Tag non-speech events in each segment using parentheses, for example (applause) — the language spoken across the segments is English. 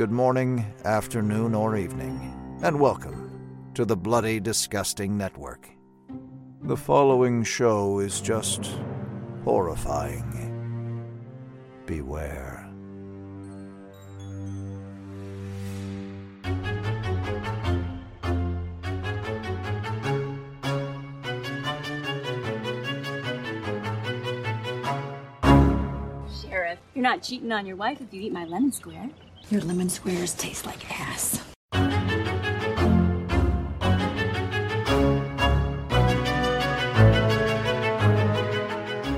good morning, afternoon, or evening, and welcome to the Bloody Disgusting Network. The following show is just horrifying. Beware. Sheriff, you're not cheating on your wife if you eat my lemon square. Your lemon squares taste like ass.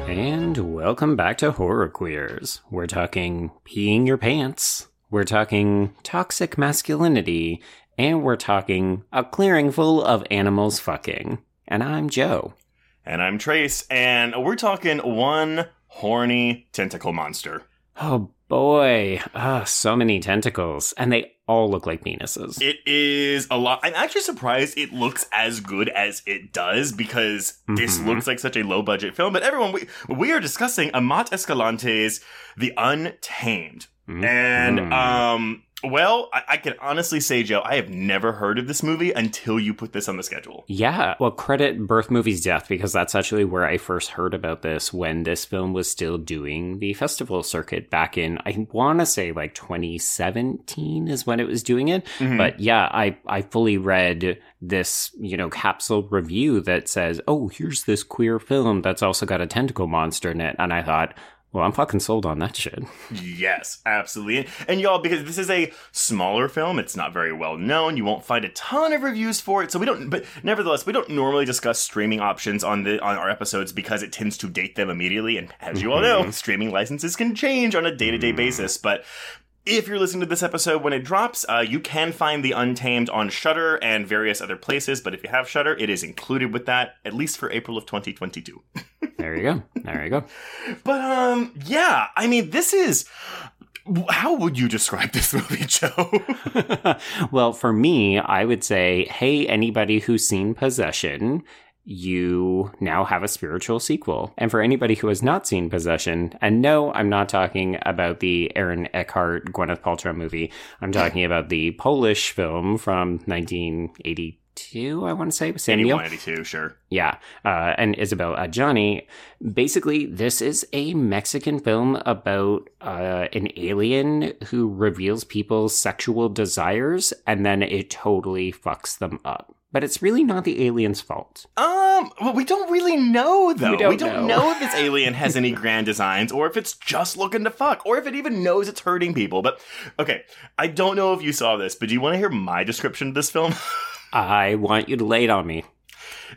And welcome back to Horror Queers. We're talking peeing your pants, we're talking toxic masculinity, and we're talking a clearing full of animals fucking. And I'm Joe. And I'm Trace, and we're talking one horny tentacle monster. Oh boy, ah, so many tentacles, and they all look like penises. It is a lot. I'm actually surprised it looks as good as it does because this Mhm. looks like such a low budget film. But everyone, we, we are discussing Amat Escalante's The Untamed. And, Mhm. um, well, I, I can honestly say, Joe, I have never heard of this movie until you put this on the schedule. Yeah, well, credit Birth Movies Death because that's actually where I first heard about this when this film was still doing the festival circuit back in, I want to say like 2017 is when it was doing it. Mhm. But yeah, I, I fully read this, you know, capsule review that says, oh, here's this queer film that's also got a tentacle monster in it. And I thought, well, I'm fucking sold on that shit. (laughs) Yes, absolutely. And, and y'all, because this is a smaller film, it's not very well known. You won't find a ton of reviews for it. So we don't, but nevertheless, we don't normally discuss streaming options on the on our episodes because it tends to date them immediately. And as you all know, mm-hmm. streaming licenses can change on a day to day basis. But if you're listening to this episode when it drops, uh, you can find The Untamed on Shudder and various other places. But if you have Shudder, it is included with that, at least for April of 2022. (laughs) There you go. There you go. But um, yeah, I mean, this is. How would you describe this movie, (laughs) Joe? (laughs) well, for me, I would say, hey, anybody who's seen Possession, you now have a spiritual sequel. And for anybody who has not seen Possession, and no, I'm not talking about the Aaron Eckhart Gwyneth Paltrow movie. I'm talking about the Polish film from 1982, I want to say, Sam Neill. 81, sure. Yeah, uh, and Isabelle Adjani. Basically, this is a Mexican film about uh, an alien who reveals people's sexual desires, and then it totally fucks them up. But it's really not the alien's fault. Um, well, we don't really know though. We don't know. know if this (laughs) alien has any grand designs, or if it's just looking to fuck, or if it even knows it's hurting people. But okay, I don't know if you saw this, but do you want to hear my description of this film? (laughs) I want you to lay it on me.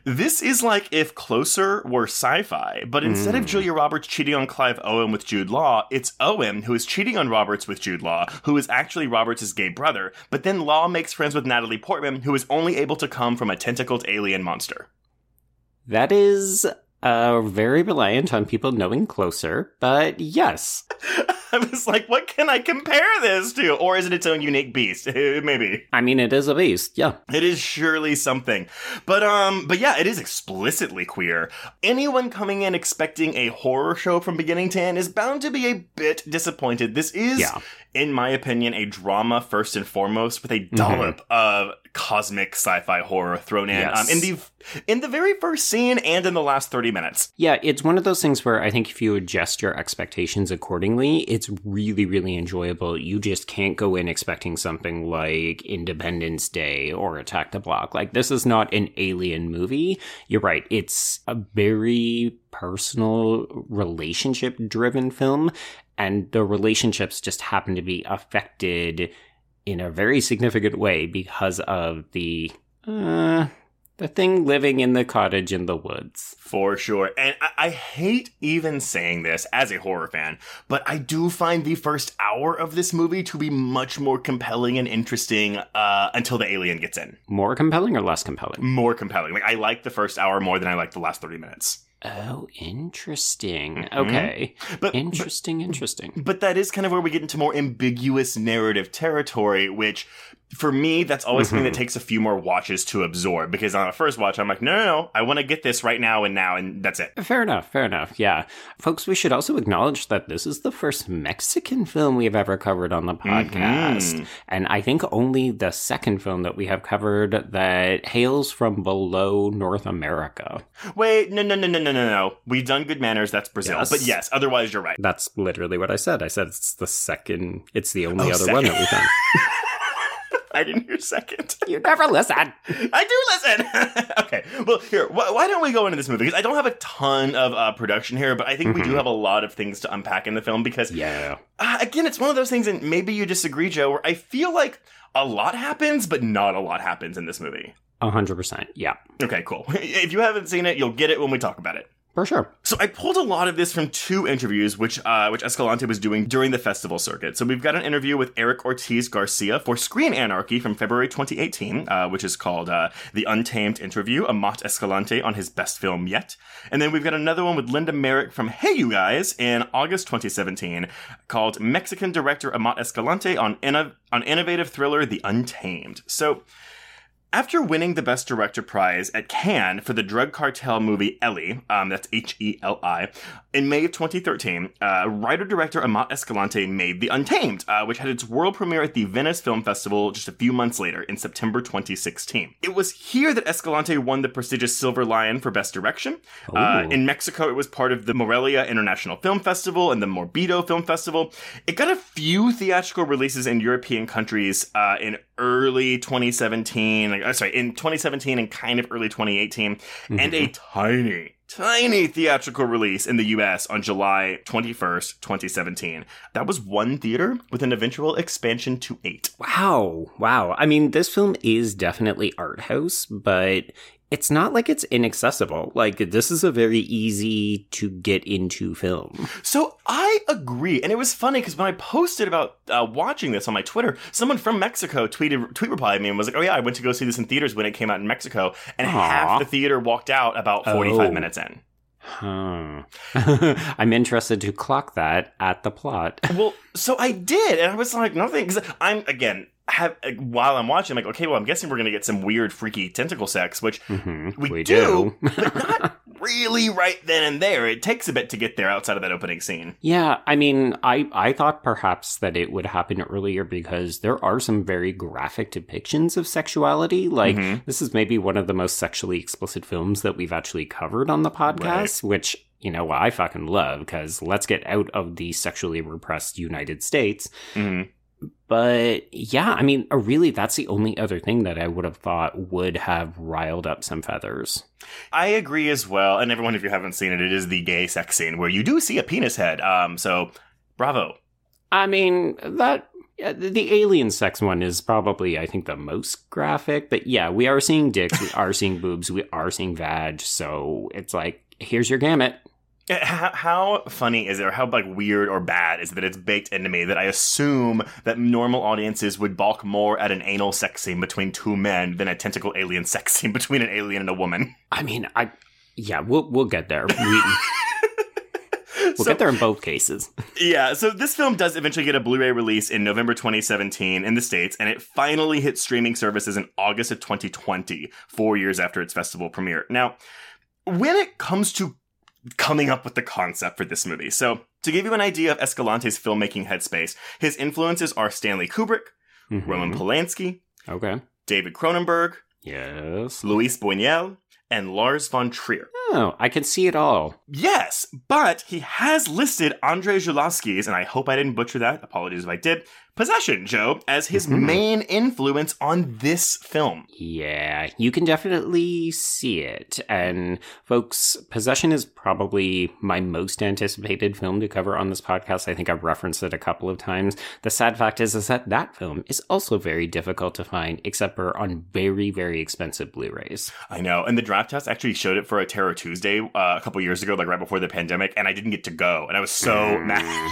This is like if Closer were sci-fi, but instead of hmm. Julia Roberts cheating on Clive Owen with Jude Law, it's Owen who is cheating on Roberts with Jude Law, who is actually Roberts' gay brother. But then Law makes friends with Natalie Portman, who is only able to come from a tentacled alien monster. That is uh, very reliant on people knowing closer, but yes. (laughs) I was like, what can I compare this to? Or is it its own unique beast? (laughs) Maybe. I mean, it is a beast, yeah. It is surely something. But um but yeah, it is explicitly queer. Anyone coming in expecting a horror show from beginning to end is bound to be a bit disappointed. This is Yeah. in my opinion a drama first and foremost with a dollop of cosmic sci-fi horror thrown in Yes. um, in the in the very first scene and in the last 30 minutes. Yeah, it's one of those things where I think if you adjust your expectations accordingly, it's really, really enjoyable. You just can't go in expecting something like Independence Day or Attack the Block. Like, this is not an alien movie. You're right. It's a very personal relationship driven film, and the relationships just happen to be affected in a very significant way because of the, uh, the thing living in the cottage in the woods. For sure. And I, I hate even saying this as a horror fan, but I do find the first hour of this movie to be much more compelling and interesting uh, until the alien gets in. More compelling or less compelling? More compelling. Like, I like the first hour more than I like the last 30 minutes. Oh, interesting. Mhm. Okay. But, Interesting, interesting. but that is kind of where we get into more ambiguous narrative territory, which for me, that's always something that mm-hmm. takes a few more watches to absorb because on a first watch, I'm like, no, no, no, I want to get this right now and now, and that's it. Fair enough, fair enough. Yeah. Folks, we should also acknowledge that this is the first Mexican film we've ever covered on the mm-hmm. podcast. And I think only the second film that we have covered that hails from below North America. Wait, no, no, no, no, no, no, no. We've done good manners. That's Brazil. Yes. But yes, otherwise, you're right. That's literally what I said. I said it's the second, it's the only Oh, other one that we've done. (laughs) I didn't hear second. (laughs) you never listen. I do listen. (laughs) okay. Well, here, wh- why don't we go into this movie? Because I don't have a ton of uh, production here, but I think we do have a lot of things to unpack in the film because Yeah. uh, again, it's one of those things, and maybe you disagree, Joe, where I feel like a lot happens, but not a lot happens in this movie. A hundred percent. Yeah. Okay, cool. (laughs) If you haven't seen it, you'll get it when we talk about it. For sure. So I pulled a lot of this from two interviews, which uh, which Escalante was doing during the festival circuit. So we've got an interview with Eric Ortiz Garcia for Screen Anarchy from February 2018, uh, which is called uh, "The Untamed Interview: Amat Escalante on his best film yet." And then we've got another one with Linda Merrick from Hey You Guys in August 2017, called "Mexican Director Amat Escalante on inno- on innovative thriller The Untamed." So. After winning the Best Director prize at Cannes for the drug cartel movie Heli, um, that's H E L I, in May of 2013, uh, writer-director Amat Escalante made The Untamed, uh, which had its world premiere at the Venice Film Festival just a few months later, in September 2016. It was here that Escalante won the prestigious Silver Lion for Best Direction. Uh, in Mexico, it was part of the Morelia International Film Festival and the Morbido Film Festival. It got a few theatrical releases in European countries uh, in early 2017, like, uh, sorry, in 2017 and kind of early 2018, and a tiny, tiny theatrical release in the US on July 21st, 2017. That was one theater with an eventual expansion to eight. Wow. Wow. I mean, this film is definitely art house, but it's not like it's inaccessible. Like, this is a very easy to get into film. So I agree, and it was funny because when I posted about uh, watching this on my Twitter, someone from Mexico tweeted tweet replied me and was like, "Oh yeah, I went to go see this in theaters when it came out in Mexico, and Aw. half the theater walked out about forty five Oh. minutes in." Huh. (laughs) I'm interested to clock that at the plot. Well, so I did, and I was like, nothing, because I'm again. Have, while I'm watching, I'm like, okay, well, I'm guessing we're gonna get some weird, freaky tentacle sex, which Mhm, we, we do, do. (laughs) but not really right then and there. It takes a bit to get there outside of that opening scene. Yeah, I mean, I I thought perhaps that it would happen earlier because there are some very graphic depictions of sexuality. Like Mhm. this is maybe one of the most sexually explicit films that we've actually covered on the podcast, which you know I fucking love because let's get out of the sexually repressed United States. Mhm. But yeah, I mean, uh, really, that's the only other thing that I would have thought would have riled up some feathers. I agree as well. And everyone, if you haven't seen it, it is the gay sex scene where you do see a penis head. Um, so bravo. I mean, that uh, the alien sex one is probably, I think, the most graphic. But yeah, we are seeing dicks, we are seeing boobs, we are seeing vag. So it's like, here's your gamut. Eh, how, how funny is it, or how like weird or bad is it that it's baked into me that I assume that normal audiences would balk more at an anal sex scene between two men than a tentacle alien (laughs) sex scene between an alien and a woman? I mean, I yeah, we'll we'll get there. We, (laughs) we'll So- get there in both cases. (laughs) Yeah, so this film does eventually get a Blu-ray release in November 2017 in the States, and it finally hit streaming services in August of 2020, four years after its festival premiere. Now, when it comes to coming up with the concept for this movie, so to give you an idea of Escalante's filmmaking headspace, his influences are Stanley Kubrick, Mhm. Roman Polanski, Okay. David Cronenberg, Yes. Luis Buñuel, and Lars von Trier. Oh, I can see it all. Yes, but he has listed Andrei Zulawski's, and I hope I didn't butcher that, apologies if I did, Possession, Joe, as his Mhm. main influence on this film. Yeah, you can definitely see it. And folks, Possession is probably my most anticipated film to cover on this podcast. I think I've referenced it a couple of times. The sad fact is, is that that film is also very difficult to find, except for on very, very expensive Blu-rays. I know, and the Drafthouse actually showed it for a Terror Tuesday uh, a couple years ago, like right before the pandemic, and I didn't get to go, and I was so Mm. mad.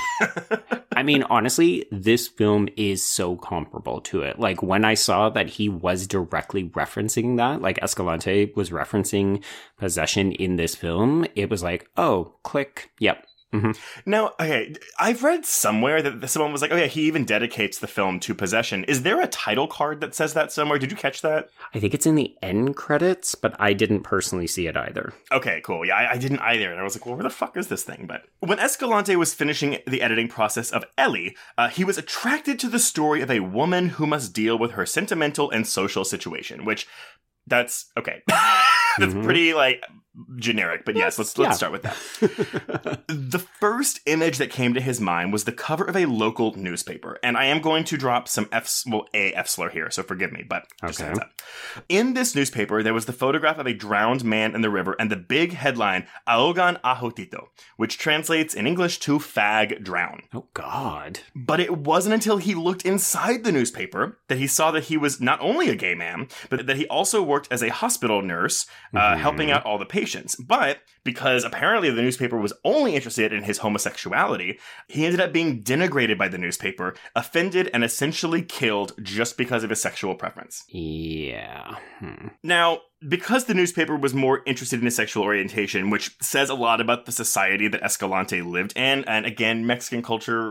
I mean, honestly, this film is so comparable to it. Like when I saw that he was directly referencing that, like Escalante was referencing possession in this film, it was like, oh, click, yep. Mhm. Now, okay, I've read somewhere that someone was like, "Oh yeah, he even dedicates the film to possession." Is there a title card that says that somewhere? Did you catch that? I think it's in the end credits, but I didn't personally see it either. Okay, cool. Yeah, I, I didn't either, and I was like, "Well, where the fuck is this thing?" But when Escalante was finishing the editing process of Heli, uh, he was attracted to the story of a woman who must deal with her sentimental and social situation. Which, that's okay. (laughs) that's Mhm. pretty like generic, but yes, let's let's yeah. start with that. (laughs) the first image that came to his mind was the cover of a local newspaper, and I am going to drop some F's, well, a F slur here, so forgive me, but just Okay. heads up. In this newspaper, there was the photograph of a drowned man in the river, and the big headline "Ahogan Ahotito," which translates in English to "fag drown." Oh God. But it wasn't until he looked inside the newspaper that he saw that he was not only a gay man, but that he also worked as a hospital nurse, uh, Mhm. helping out all the patients. But because apparently the newspaper was only interested in his homosexuality, he ended up being denigrated by the newspaper, offended, and essentially killed just because of his sexual preference. Yeah. Hmm. Now, because the newspaper was more interested in his sexual orientation, which says a lot about the society that Escalante lived in, and again, Mexican culture,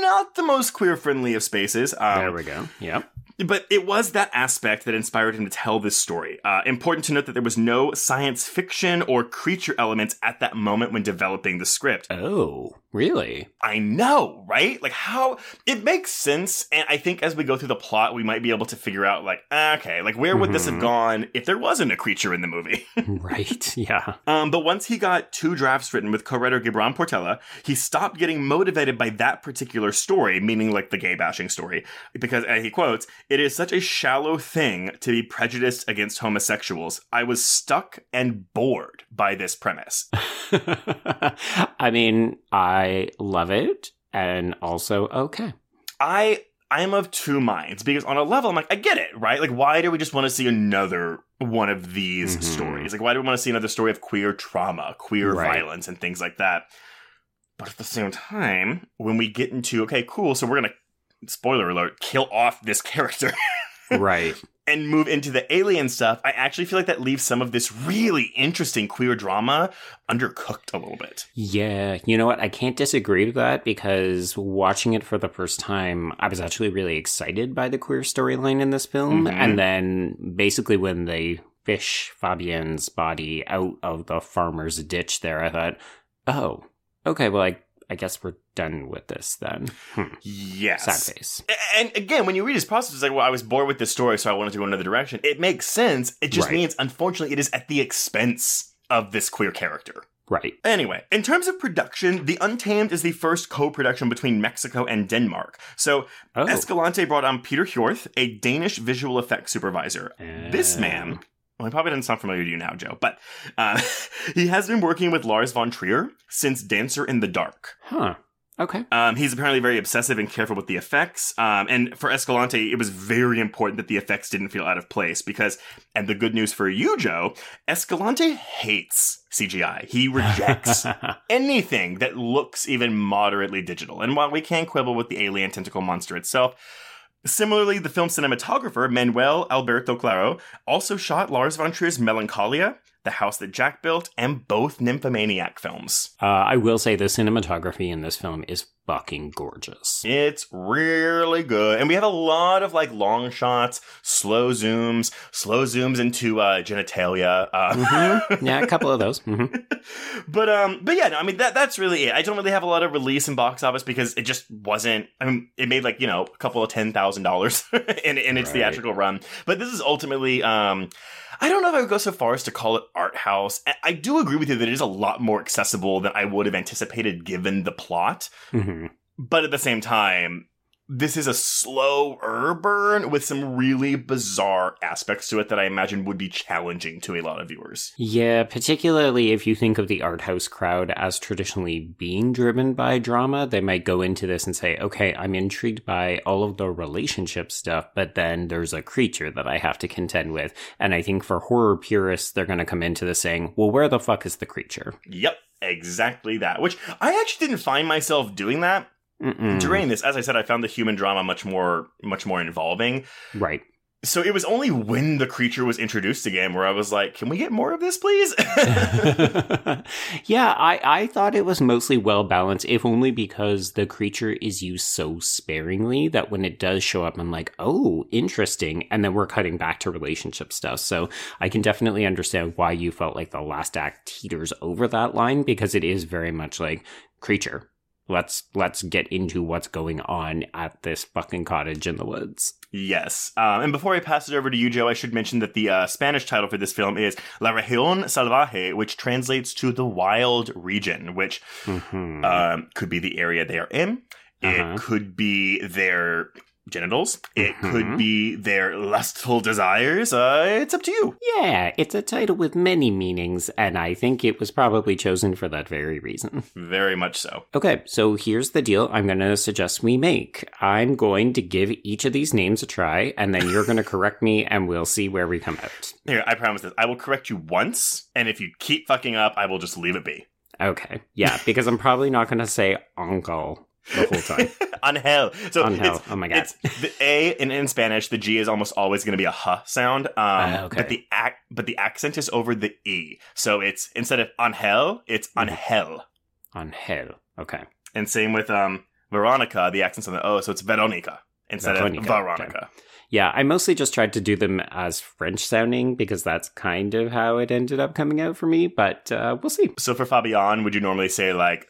not the most queer friendly of spaces. Um, there we go. Yep. But it was that aspect that inspired him to tell this story. Uh, important to note that there was no science fiction or creature elements at that moment when developing the script. Oh, really? I know, right? Like how it makes sense, and I think as we go through the plot, we might be able to figure out, like, ah, okay, like where would this have Mhm. gone if there wasn't a creature in the movie? (laughs) right. Yeah. um, but once he got two drafts written with co-writer Gibran Portela, he stopped getting motivated by that particular story, meaning like the gay bashing story, because uh, he quotes, "It is such a shallow thing to be prejudiced against homosexuals. I was stuck and bored by this premise." (laughs) I mean, I love it, and also okay. I I'm of two minds because on a level I'm like I get it, right? Like why do we just want to see another one of these Mhm. stories? Like why do we want to see another story of queer trauma, queer Right. violence and things like that? But at the same time, when we get into okay, cool, so we're going to spoiler alert, kill off this character (laughs) right. And move into the alien stuff, I actually feel like that leaves some of this really interesting queer drama undercooked a little bit. Yeah, you know what? I can't disagree with that because watching it for the first time, I was actually really excited by the queer storyline in this film. Mhm. And then basically when they fish Fabian's body out of the farmer's ditch there, I thought, oh, okay, well, I, I guess we're done with this then. Hmm. Yes. Sad face. And again, when you read his process, it's like, well, I was bored with this story, so I wanted to go another direction. It makes sense. It just Right. means, unfortunately, it is at the expense of this queer character. Right. Anyway, in terms of production, The Untamed is the first co-production between Mexico and Denmark. So Oh. Escalante brought on Peter Hjorth, a Danish visual effects supervisor. This Uh, man, well, he probably doesn't sound familiar to you now, Joe, but uh, (laughs) he has been working with Lars von Trier since Dancer in the Dark. Huh. Okay. Um, he's apparently very obsessive and careful with the effects. Um, and for Escalante, it was very important that the effects didn't feel out of place because, and the good news for you, Joe, Escalante hates CGI. He rejects (laughs) anything that looks even moderately digital. And while we can quibble with the alien tentacle monster itself, similarly, the film cinematographer Manuel Alberto Claro also shot Lars von Trier's Melancholia, The House That Jack Built, and both Nymphomaniac films. uh, I will say the cinematography in this film is fucking gorgeous. It's really good. And we have a lot of like long shots, slow zooms, slow zooms into uh genitalia. Uh, Mhm. Yeah, a (laughs) couple of those. hmm but um but yeah, no, I mean that that's really it. I don't really have a lot of release in box office because it just wasn't I mean it made like, you know, a couple of ten thousand dollars (laughs) in in its Right. theatrical run. But this is ultimately um I don't know if I would go so far as to call it art house. I- do agree with you that it is a lot more accessible than I would have anticipated given the plot. hmm But at the same time, this is a slower burn with some really bizarre aspects to it that I imagine would be challenging to a lot of viewers. Yeah, particularly if you think of the art house crowd as traditionally being driven by drama, they might go into this and say, okay, I'm intrigued by all of the relationship stuff, but then there's a creature that I have to contend with. And I think for horror purists, they're going to come into this saying, well, where the fuck is the creature? Yep, exactly that. Which I actually didn't find myself doing that Mm-mm. during this. As I said, I found the human drama much more, much more involving. Right. So it was only when the creature was introduced again where I was like, "Can we get more of this, please?" (laughs) yeah, I, I thought it was mostly well balanced, if only because the creature is used so sparingly that when it does show up, I'm like, oh, interesting. And then we're cutting back to relationship stuff. So I can definitely understand why you felt like the last act teeters over that line because it is very much like creature. Let's let's get into what's going on at this fucking cottage in the woods. Yes. Um, and before I pass it over to you, Joe, I should mention that the uh, Spanish title for this film is La Región Salvaje, which translates to the wild region, which Mm-hmm. um, could be the area they are in. Uh-huh. It could be their genitals. It Mhm. could be their lustful desires. Uh, it's up to you. yeah, it's a title with many meanings, and I think it was probably chosen for that very reason. Very much so. Okay, so here's the deal I'm going to suggest we make. I'm going to give each of these names a try, and then you're going (laughs) to correct me, and we'll see where we come out. Here, I promise this. I will correct you once, and if you keep fucking up, I will just leave it be. Okay, yeah, because I'm probably not going to say uncle the whole time. (laughs) Angel. So Angel. it's, Oh my God. It's the A in, in Spanish. The G is almost always going to be a huh sound. Um, Ah, okay. But the ac- but the accent is over the e. So it's instead of Angel, it's Mhm. Angel. Angel. Okay. And same with um Veronica. The accent's on the o, so it's Veronica instead Veronica, of Veronica. Yeah, I mostly just tried to do them as French sounding because that's kind of how it ended up coming out for me, but uh, we'll see. So for Fabian, would you normally say like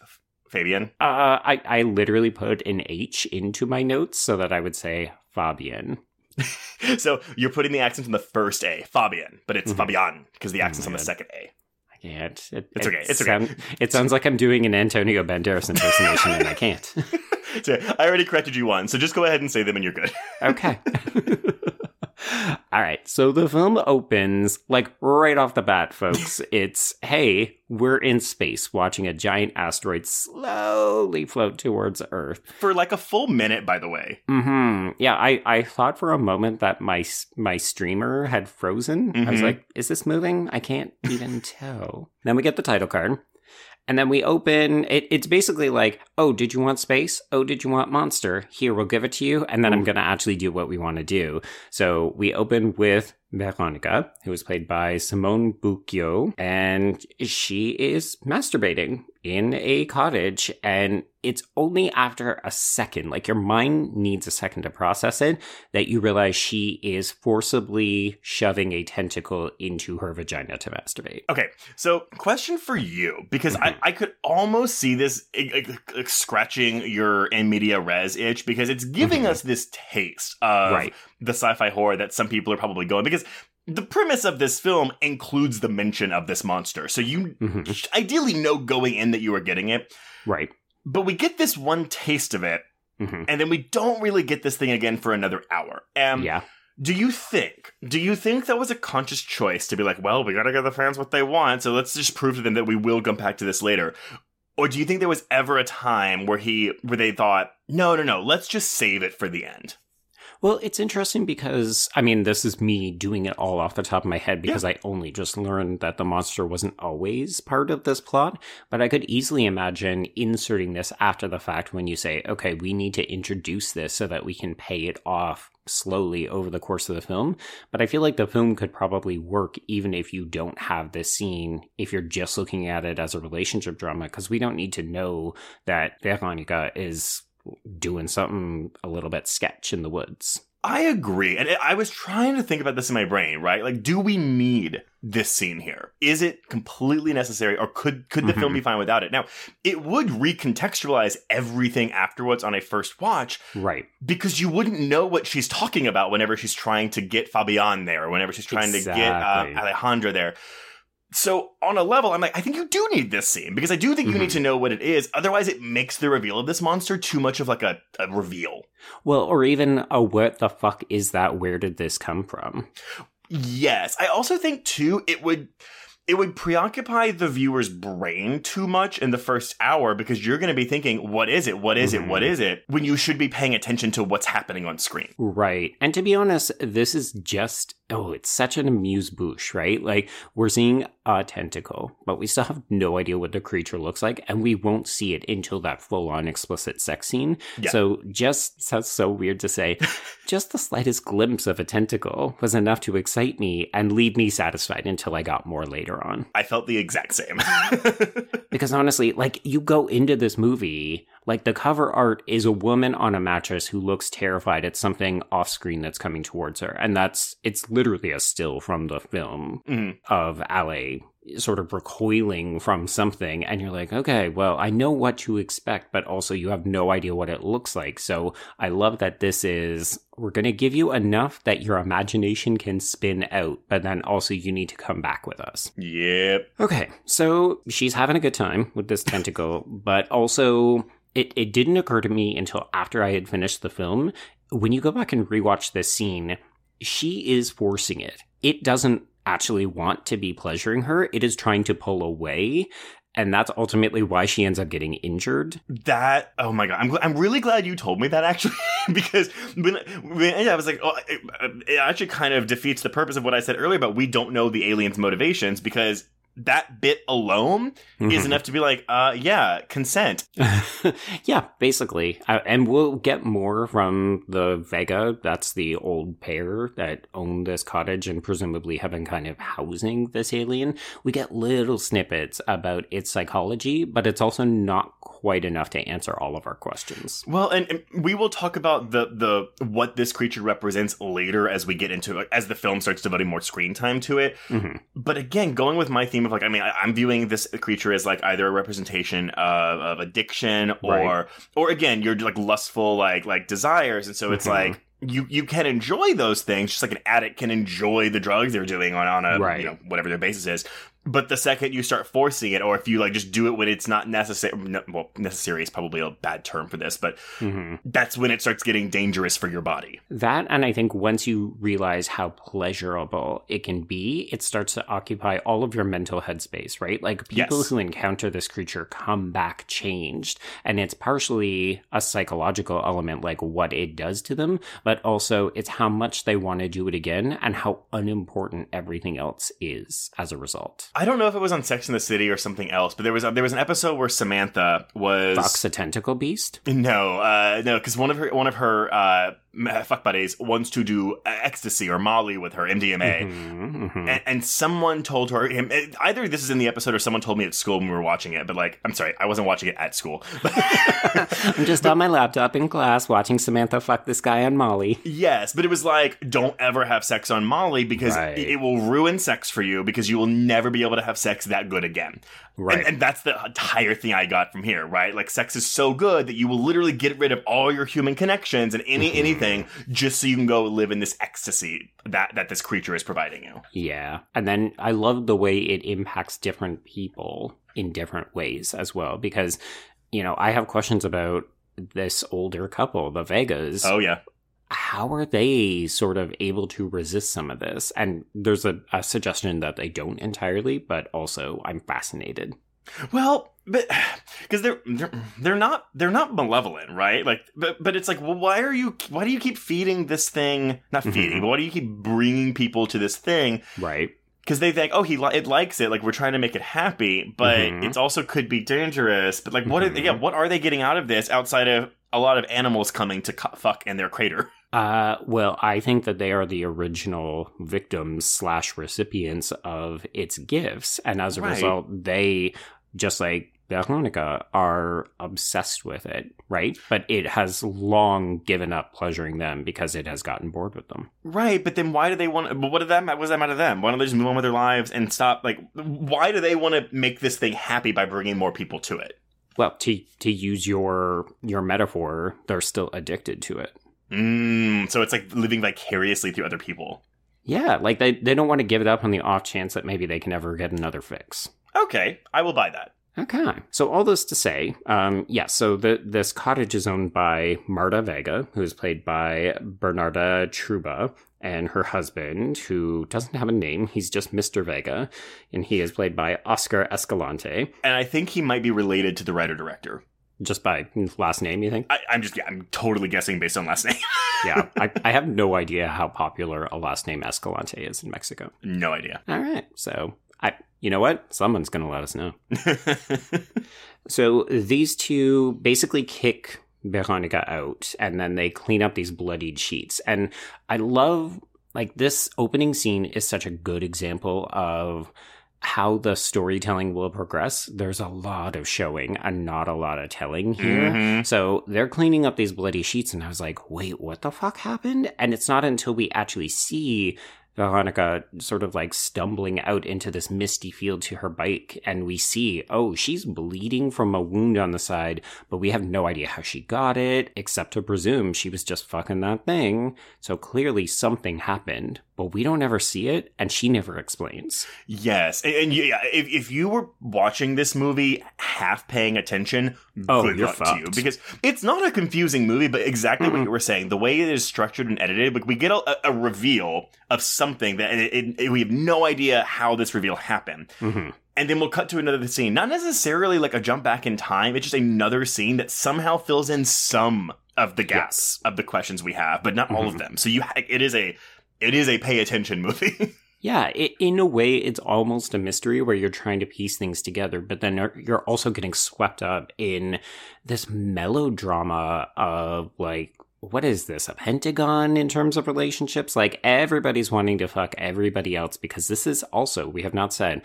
Fabian? Uh, I, I literally put an H into my notes so that I would say Fabian. (laughs) so you're putting the accent on the first A, Fabian, but it's Mhm. Fabian because the Oh accent's my on the second A. I can't. It, It's it okay, it's okay. sound- it sounds like I'm doing an Antonio Banderas impersonation and I can't. (laughs) So I already corrected you once, so just go ahead and say them and you're good. Okay. (laughs) All right. So the film opens like right off the bat, folks. (laughs) It's, hey, we're in space watching a giant asteroid slowly float towards Earth. For like a full minute, by the way. Hmm. Yeah. I, I thought for a moment that my my streamer had frozen. I was Mhm. like, is this moving? I can't even (laughs) tell. Then we get the title card. And then we open it, it's basically like, oh, did you want space? Oh, did you want monster? Here, we'll give it to you. And then I'm going to actually do what we want to do. So we open with Veronica, who is played by Simone Bucio, and she is masturbating in a cottage. And it's only after a second, like your mind needs a second to process it, that you realize she is forcibly shoving a tentacle into her vagina to masturbate. Okay, so question for you because I, Mm-hmm. I could almost see this eh, scratching your in media res itch because it's giving Mhm. us this taste of Right. The sci-fi horror that some people are probably going because the premise of this film includes the mention of this monster, so you Mhm. ideally know going in that you are getting it. Right. But we get this one taste of it, hmm and then we don't really get this thing again for another hour. Um, yeah. Do you think? Do you think that was a conscious choice to be like, well, we gotta give the fans what they want, so let's just prove to them that we will come back to this later? Or do you think there was ever a time where he, where they thought, no, no, no, let's just save it for the end? Well, it's interesting because, I mean, this is me doing it all off the top of my head because I only just learned that the monster wasn't always part of this plot. But I could easily imagine inserting this after the fact when you say, okay, we need to introduce this so that we can pay it off slowly over the course of the film. But I feel like the film could probably work even if you don't have this scene, if you're just looking at it as a relationship drama, because we don't need to know that Veronica is doing something a little bit sketch in the woods. I agree. And I was trying to think about this in my brain, right? Like, do we need this scene here? Is it completely necessary or could, could the film Mhm. be fine without it? Now, it would recontextualize everything afterwards on a first watch, Right. because you wouldn't know what she's talking about whenever she's trying to get Fabian there, or whenever she's trying to get uh, Alejandra there. So on a level, I'm like, I think you do need this scene because I do think you Mhm. need to know what it is. Otherwise, it makes the reveal of this monster too much of like a, a reveal. Well, or even a what the fuck is that? Where did this come from? Yes, I also think too it would it would preoccupy the viewer's brain too much in the first hour because you're going to be thinking, what is it? What is it? What Mhm. is it? When you should be paying attention to what's happening on screen. Right. And to be honest, this is just oh, it's such an amuse bouche, right? Like we're seeing a tentacle, but we still have no idea what the creature looks like, and we won't see it until that full on explicit sex scene. Yeah. So just sounds so weird to say, (laughs) just the slightest glimpse of a tentacle was enough to excite me and leave me satisfied until I got more later on. I felt the exact same. (laughs) Because honestly, like you go into this movie, like the cover art is a woman on a mattress who looks terrified at something off screen that's coming towards her. And that's, it's literally a still from the film Mhm. of Ale sort of recoiling from something. And you're like, okay, well, I know what to expect, but also you have no idea what it looks like. So I love that this is, we're going to give you enough that your imagination can spin out, but then also you need to come back with us. yep. Okay, so she's having a good time with this tentacle, but also it, it didn't occur to me until after I had finished the film. When you go back and rewatch this scene, she is forcing it. It doesn't actually want to be pleasuring her, it is trying to pull away. And that's ultimately why she ends up getting injured. That oh my god, I'm I'm really glad you told me that actually (laughs) because when, when I was like, oh, it, it actually kind of defeats the purpose of what I said earlier. But we don't know the alien's motivations because that bit alone is Mhm. enough to be like, uh, yeah, consent. (laughs) yeah, basically. Uh, and we'll get more from the Vega. That's the old pair that own this cottage and presumably have been kind of housing this alien. We get little snippets about its psychology, but it's also not quite enough to answer all of our questions. Well, and, and we will talk about the the what this creature represents later as we get into as the film starts devoting more screen time to it. Mhm. But again, going with my theme of like, I mean, I, I'm viewing this creature as like either a representation of, of addiction or Right. or again, you're like lustful like like desires, and so it's Mhm. like. You, you can enjoy those things just like an addict can enjoy the drugs they're doing on, on a Right. you know whatever their basis is but the second you start forcing it or if you like just do it when it's not necessary no, well necessary is probably a bad term for this but Mhm. that's when it starts getting dangerous for your body. That, and I think once you realize how pleasurable it can be, it starts to occupy all of your mental headspace, right? Like people Yes. who encounter this creature come back changed. And it's partially a psychological element, like what it does to them, but also it's how much they want to do it again and how unimportant everything else is as a result. I don't know if it was on Sex in the City or something else, but there was there was an episode where Samantha was Fucks a tentacle beast? no, uh, no, because one of her one of her uh, fuck buddies wants to do ecstasy or Molly with her MDMA. Mhm, mhm. And, and someone told her him either this is in the episode or someone told me at school when we were watching it. But like, I'm sorry, I wasn't watching it at school. (laughs) (laughs) I'm just on my laptop in class watching Samantha fuck this guy on Molly. Yes, but it was like, don't ever have sex on Molly because Right. it will ruin sex for you because you will never be able to have sex that good again. Right. And, and that's the entire thing I got from here, right? Like, sex is so good that you will literally get rid of all your human connections and any Mm-hmm. anything just so you can go live in this ecstasy that that this creature is providing you. Yeah. And then I love the way it impacts different people in different ways as well. Because, you know, I have questions about this older couple, the Vegas. Oh yeah. How are they sort of able to resist some of this? And there's a, a suggestion that they don't entirely, but also I'm fascinated. Well, but (sighs) because they're, they're they're not they're not malevolent, right? Like, but but it's like, well, why are you? Why do you keep feeding this thing? Not feeding, Mhm. but why do you keep bringing people to this thing? Right. Because they think, oh, he li- it likes it. Like we're trying to make it happy, but Mhm. it's also could be dangerous. But like, what? Are, Mhm. yeah, what are they getting out of this outside of a lot of animals coming to cu- fuck in their crater? Uh, well, I think that they are the original victims slash recipients of its gifts, and as a Right. result, they just like Veronica are obsessed with it, right? But it has long given up pleasuring them because it has gotten bored with them. Right, but then why do they want? But what did that? What does that matter to them? Why don't they just move on with their lives and stop? Like, why do they want to make this thing happy by bringing more people to it? Well, to to use your your metaphor, they're still addicted to it. Mm, so it's like living vicariously through other people. Yeah, like they they don't want to give it up on the off chance that maybe they can ever get another fix. Okay, I will buy that. Okay. So all this to say, um, yeah. So the this cottage is owned by Marta Vega, who is played by Bernarda Trueba, and her husband, who doesn't have a name. He's just Mr. Vega, and he is played by Oscar Escalante, And I think he might be related to the writer director. Just by last name. You think? I, I'm just, yeah, I'm totally guessing based on last name. (laughs) yeah, I, I have no idea how popular a last name Escalante is in Mexico. No idea. All right, so I, you know what? Someone's gonna let us know. (laughs) So these two basically kick Veronica out and then they clean up these bloodied sheets. And I love, like, this opening scene is such a good example of how the storytelling will progress. There's a lot of showing and not a lot of telling here. Mhm. So they're cleaning up these bloody sheets, and I was like, wait, what the fuck happened? And it's not until we actually see Veronica sort of like stumbling out into this misty field to her bike, and we see, oh, she's bleeding from a wound on the side, but we have no idea how she got it, except to presume she was just fucking that thing. So clearly something happened, but we don't ever see it, and she never explains. Yes, and, and yeah, if, if you were watching this movie half paying attention, Oh, good you're luck to you fucked. because it's not a confusing movie, but exactly what you were saying, the way it is structured and edited, like we get a, a reveal of something that it, it, it- we have no idea how this reveal happened. Mhm. And then we'll cut to another scene. Not necessarily like a jump back in time. It's just another scene that somehow fills in some of the gaps of the questions we have, but not all of them. So you, ha- it is a, it is a pay attention movie. (laughs) Yeah, it, in a way, it's almost a mystery where you're trying to piece things together, but then you're- also getting swept up in this melodrama of like, what is this, a pentagon in terms of relationships? Like, everybody's wanting to fuck everybody else because this is also, we have not said,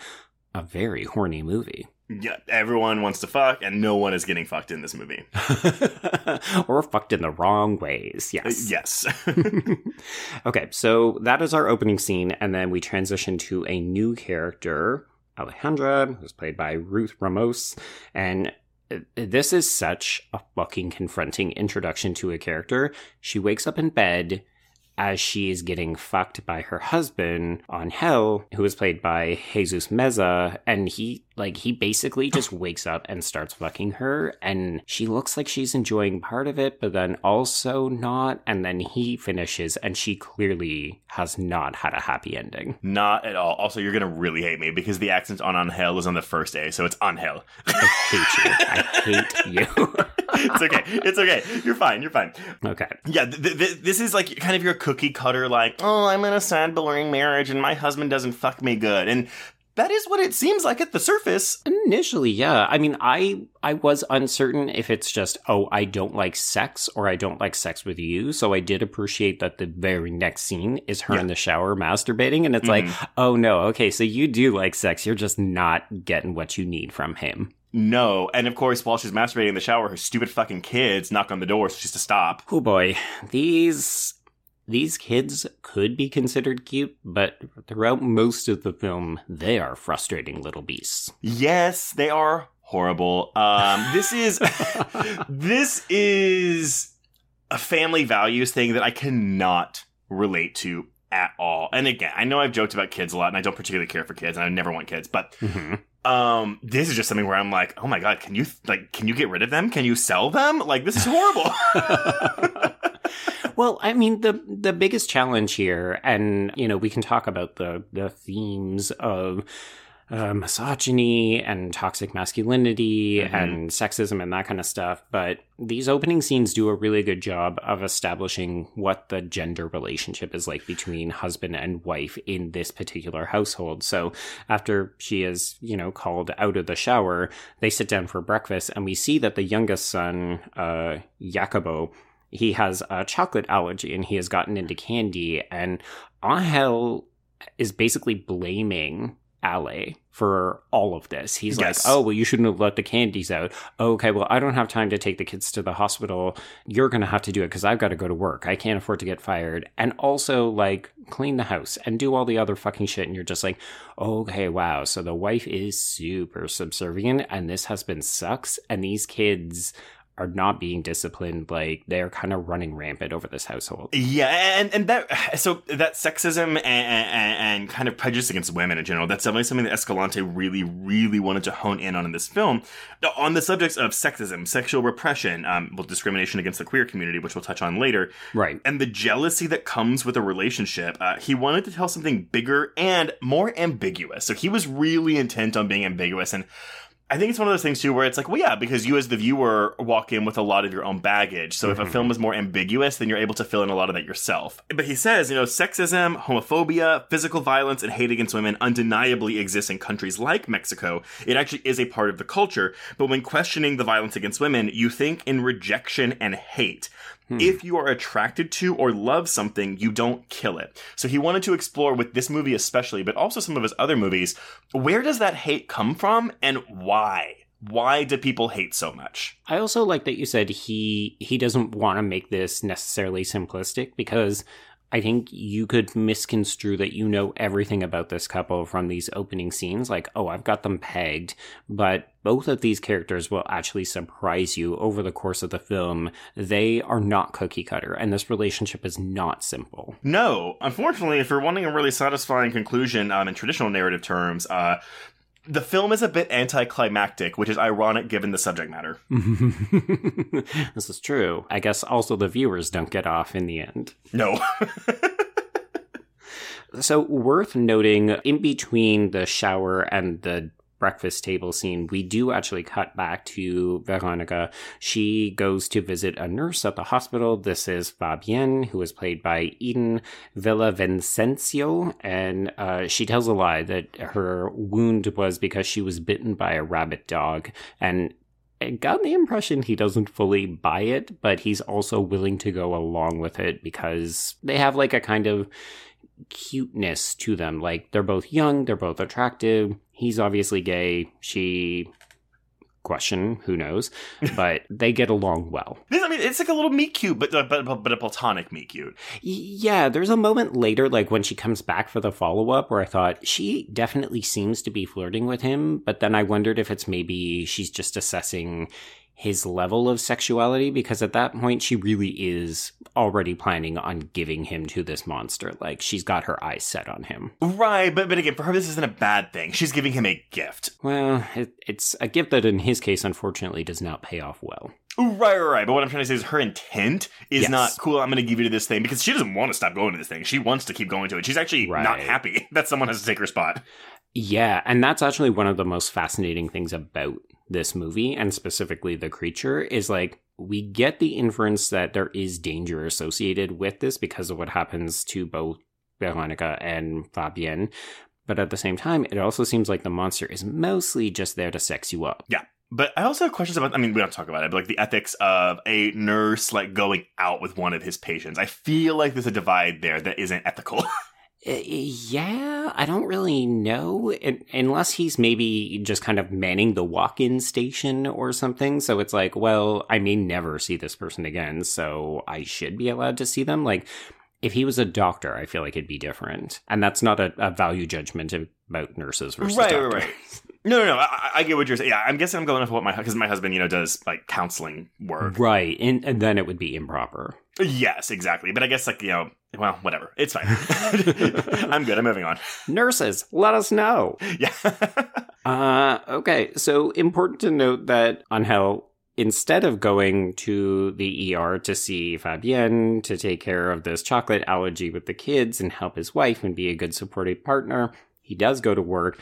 a very horny movie. Yeah, everyone wants to fuck, and no one is getting fucked in this movie. (laughs) or fucked in the wrong ways, Uh, yes. yes. (laughs) (laughs) okay, so that is our opening scene, and then we transition to a new character, Alejandra, who's played by Ruth Ramos, and uh, this is such a fucking confronting introduction to a character. She wakes up in bed as she is getting fucked by her husband Angel, who is played by Jesus Meza, and he like he basically just (laughs) wakes up and starts fucking her, and she looks like she's enjoying part of it, but then also not, and then he finishes, and she clearly has not had a happy ending. Not at all. Also, you're gonna really hate me because the accent on Angel is on the first day, so it's Angel. I hate you. I hate you. (laughs) it's okay. It's okay. You're fine. You're fine. okay. Yeah, th- th- this is like kind of your cookie cutter, like, oh, I'm in a sad, boring marriage, and my husband doesn't fuck me good, and that is what it seems like at the surface. Initially, yeah. I mean, I I was uncertain if it's just oh, I don't like sex or I don't like sex with you. So I did appreciate that the very next scene is her in the shower masturbating and it's like, mm-hmm. "Oh no, okay, so you do like sex. You're just not getting what you need from him." No, and of course, while she's masturbating in the shower, her stupid fucking kids knock on the door, so she's to stop. Oh boy, these these kids could be considered cute, but throughout most of the film, they are frustrating little beasts. Yes, they are horrible. Um, this is (laughs) this is a family values thing that I cannot relate to at all. And again, I know I've joked about kids a lot, and I don't particularly care for kids, and I never want kids, but Mhm. um, this is just something where I'm like, oh my god, can you like, can you get rid of them? Can you sell them? Like, this is horrible. (laughs) (laughs) Well, I mean the the biggest challenge here, and you know, we can talk about the the themes of uh, misogyny and toxic masculinity Mhm. and sexism and that kind of stuff. But these opening scenes do a really good job of establishing what the gender relationship is like between husband and wife in this particular household. So after she is, you know, called out of the shower, they sit down for breakfast, and we see that the youngest son, uh, Jacobo, he has a chocolate allergy and he has gotten into candy and Angel is basically blaming Ale for all of this. He's Yes. like, "Oh, well you shouldn't have let the candies out." okay, well I don't have time to take the kids to the hospital. You're going to have to do it cuz I've got to go to work. I can't afford to get fired. And also like clean the house and do all the other fucking shit and you're just like, "Okay, wow. So the wife is super subservient and this husband sucks and these kids are not being disciplined like they're kind of running rampant over this household Yeah, and and that so that sexism and, and, and kind of prejudice against women in general. That's definitely something that Escalante really, really wanted to hone in on in this film, on the subjects of sexism, sexual repression, um, well, discrimination against the queer community, which we'll touch on later, right and the jealousy that comes with a relationship. Uh, he wanted to tell something bigger and more ambiguous. So he was really intent on being ambiguous and. I think it's one of those things too where it's like, well, yeah, because you as the viewer walk in with a lot of your own baggage. So if a mhm. film is more ambiguous, then you're able to fill in a lot of that yourself. But he says, you know, sexism, homophobia, physical violence, and hate against women undeniably exists in countries like Mexico. It actually is a part of the culture. But when questioning the violence against women, you think in rejection and hate. Hmm. If you are attracted to or love something, you don't kill it. So he wanted to explore with this movie especially, but also some of his other movies, where does that hate come from and why? Why do people hate so much? I also like that you said he he doesn't want to make this necessarily simplistic because I think you could misconstrue that you know everything about this couple from these opening scenes like oh I've got them pegged. But both of these characters will actually surprise you over the course of the film. They are not cookie cutter and this relationship is not simple. No, unfortunately, if you're wanting a really satisfying conclusion um, in traditional narrative terms, uh, the film is a bit anticlimactic, which is ironic given the subject matter. (laughs) this is true I guess also the viewers don't get off in the end No. (laughs) So, worth noting, in between the shower and the breakfast table scene, we do actually cut back to Veronica. She goes to visit a nurse at the hospital. This is Fabian, who is played by Eden Villavicencio, and uh, she tells a lie that her wound was because she was bitten by a rabbit dog. And I got the impression he doesn't fully buy it, but he's also willing to go along with it because they have like a kind of cuteness to them. Like they're both young, they're both attractive. He's obviously gay. She question, who knows, (laughs) but they get along well. I mean, it's like a little meet cute, but, but, but a platonic meet cute. Yeah, there's a moment later, like when she comes back for the follow up, where I thought she definitely seems to be flirting with him, but then I wondered if it's maybe she's just assessing his level of sexuality because at that point she really is already planning on giving him to this monster. Like she's got her eyes set on him. Right, but, but again, for her, this isn't a bad thing. She's giving him a gift. Well, it, it's a gift that in his case, unfortunately, does not pay off well. Right, right, right. But what I'm trying to say is her intent is Yes. not cool. I'm going to give you to this thing because she doesn't want to stop going to this thing. She wants to keep going to it. She's actually not happy (laughs) that someone has to take her spot. Yeah, and that's actually one of the most fascinating things about this movie, and specifically the creature, is like we get the inference that there is danger associated with this because of what happens to both Veronica and Fabian. But at the same time, it also seems like the monster is mostly just there to sex you up. Yeah. But I also have questions about. I mean, we don't talk about it, but like the ethics of a nurse like going out with one of his patients. I feel like there's a divide there that isn't ethical. (laughs) Yeah, I don't really know. Un- unless he's maybe just kind of manning the walk in station or something. So it's like, well, I may never see this person again, so I should be allowed to see them. Like, if he was a doctor, I feel like it'd be different. And that's not a, a value judgment about nurses versus Right, right, doctors. right. (laughs) no, no, no. I, I get what you're saying. Yeah, I'm guessing I'm going off what my because my husband, you know, does like counseling work. Right, and, and then it would be improper. Yes, exactly. But I guess like you know, well, whatever. It's fine. (laughs) I'm good. I'm moving on. Nurses, let us know. (laughs) Yeah. Uh, okay, so important to note that Angel, instead of going to the ER to see Fabian to take care of this chocolate allergy with the kids and help his wife and be a good supportive partner, he does go to work.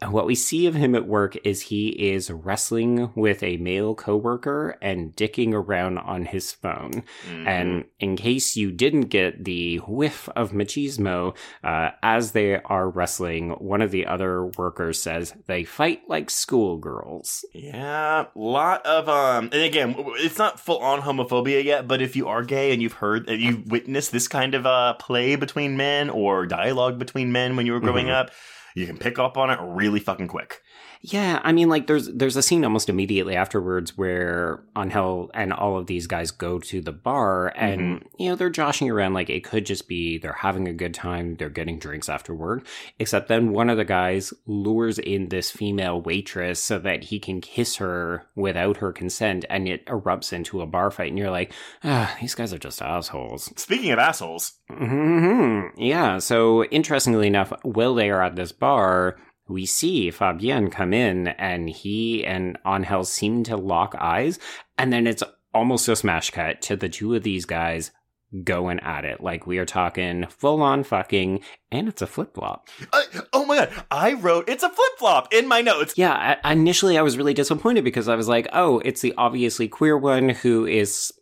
And what we see of him at work is he is wrestling with a male coworker and dicking around on his phone. And in case you didn't get the whiff of machismo, uh, as they are wrestling, one of the other workers says they fight like schoolgirls. Yeah, lot of um, and again, it's not full on homophobia yet, but if you are gay and you've heard, and you've witnessed this kind of uh play between men or dialogue between men when you were growing up, you can pick up on it really fucking quick. Yeah, I mean, like there's there's a scene almost immediately afterwards where Angel and all of these guys go to the bar, and you know they're joshing around like it could just be they're having a good time, they're getting drinks after work. Except then one of the guys lures in this female waitress so that he can kiss her without her consent, and it erupts into a bar fight. And you're like, ah, these guys are just assholes. Speaking of assholes, hmm Yeah. So interestingly enough, while they are at this bar, we see Fabian come in, and he and Angel seem to lock eyes, and then it's almost a smash cut to the two of these guys going at it. Like we are talking full on fucking, and it's a flip flop. Uh, oh my god! I wrote it's a flip flop in my notes. Yeah, I, initially I was really disappointed because I was like, oh, it's the obviously queer one who is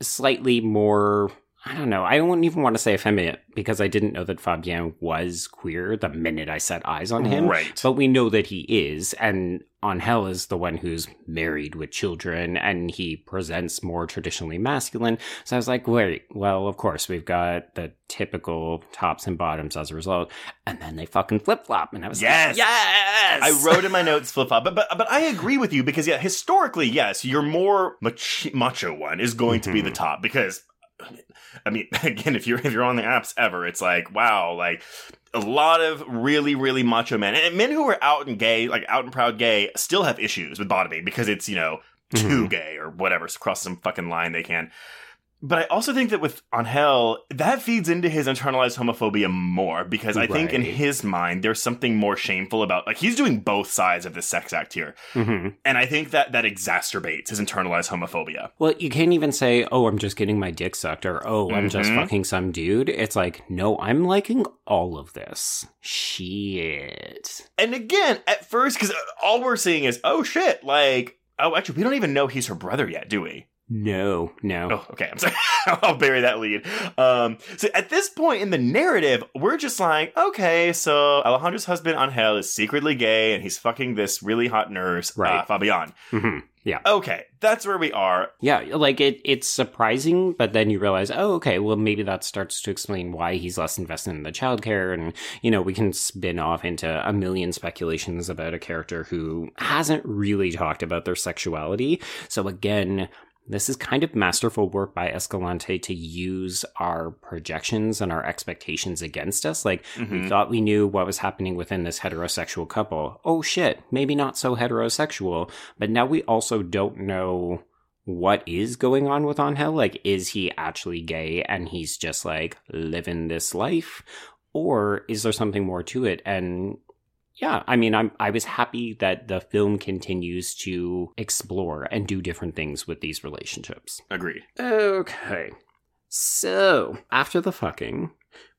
slightly more. I don't know. I wouldn't even want to say effeminate because I didn't know that Fabian was queer the minute I set eyes on him. Right. But we know that he is, and Angel is the one who's married with children, and he presents more traditionally masculine. So I was like, wait, well, of course, we've got the typical tops and bottoms as a result. And then they fucking flip flop, and I was Yes! like, yes! I wrote in my notes flip flop, but, but but I agree with you because yeah, historically, yes, your more mach- macho one is going to be the mm-hmm. top because. I mean, (laughs) again, if you're if you're on the apps ever, it's like wow, like a lot of really really macho men and men who are out and gay, like out and proud gay, still have issues with bottoming because it's you know too Mhm. gay or whatever, So cross some fucking line they can. But I also think that with Angel, that feeds into his internalized homophobia more because I think in his mind there's something more shameful about like he's doing both sides of the sex act here. Mhm. And I think that that exacerbates his internalized homophobia. Well, you can't even say, oh, I'm just getting my dick sucked or oh, I'm just Mhm. fucking some dude. It's like, no, I'm liking all of this. Shit. And again, at first, because all we're seeing is, oh shit, like, oh, actually, we don't even know he's her brother yet, do we? No, no. Oh, okay. I'm sorry. (laughs) I'll bury that lead. Um, so at this point in the narrative, we're just like, okay, so Alejandra's husband Angel is secretly gay and he's fucking this really hot nurse, uh, Right. Fabian. hmm Yeah. Okay, that's where we are. Yeah, like it, it's surprising, but then you realize, oh, okay, well, maybe that starts to explain why he's less invested in the childcare. And, you know, we can spin off into a million speculations about a character who hasn't really talked about their sexuality. So, again, this is kind of masterful work by Escalante to use our projections and our expectations against us. Like, we Mhm. thought we knew what was happening within this heterosexual couple. Oh shit, maybe not so heterosexual, but now we also don't know what is going on with Angel. Like, is he actually gay and he's just like living this life? Or is there something more to it? And yeah, I mean, I'm I was happy that the film continues to explore and do different things with these relationships. Agreed. Okay. So, after the fucking,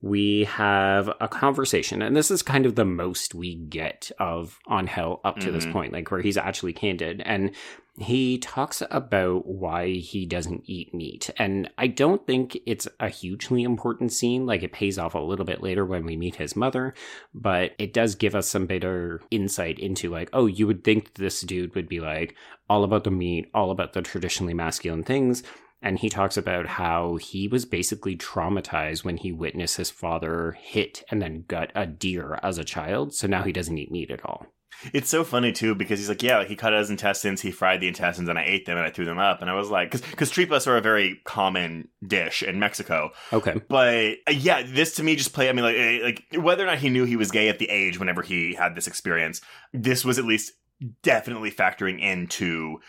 we have a conversation, and this is kind of the most we get of Angel up to this Mhm. point, like where he's actually candid. And he talks about why he doesn't eat meat. And I don't think it's a hugely important scene. Like it pays off a little bit later when we meet his mother, but it does give us some better insight into like, oh, you would think this dude would be like all about the meat, all about the traditionally masculine things. And he talks about how he was basically traumatized when he witnessed his father hit and then gut a deer as a child. So now he doesn't eat meat at all. It's so funny too because he's like, yeah, like, he cut out his intestines, he fried the intestines, and I ate them and I threw them up. And I was like, because tripas are a very common dish in Mexico. Okay. But uh, yeah, this to me just play. I mean, like, eh, like whether or not he knew he was gay at the age whenever he had this experience, this was at least definitely factoring into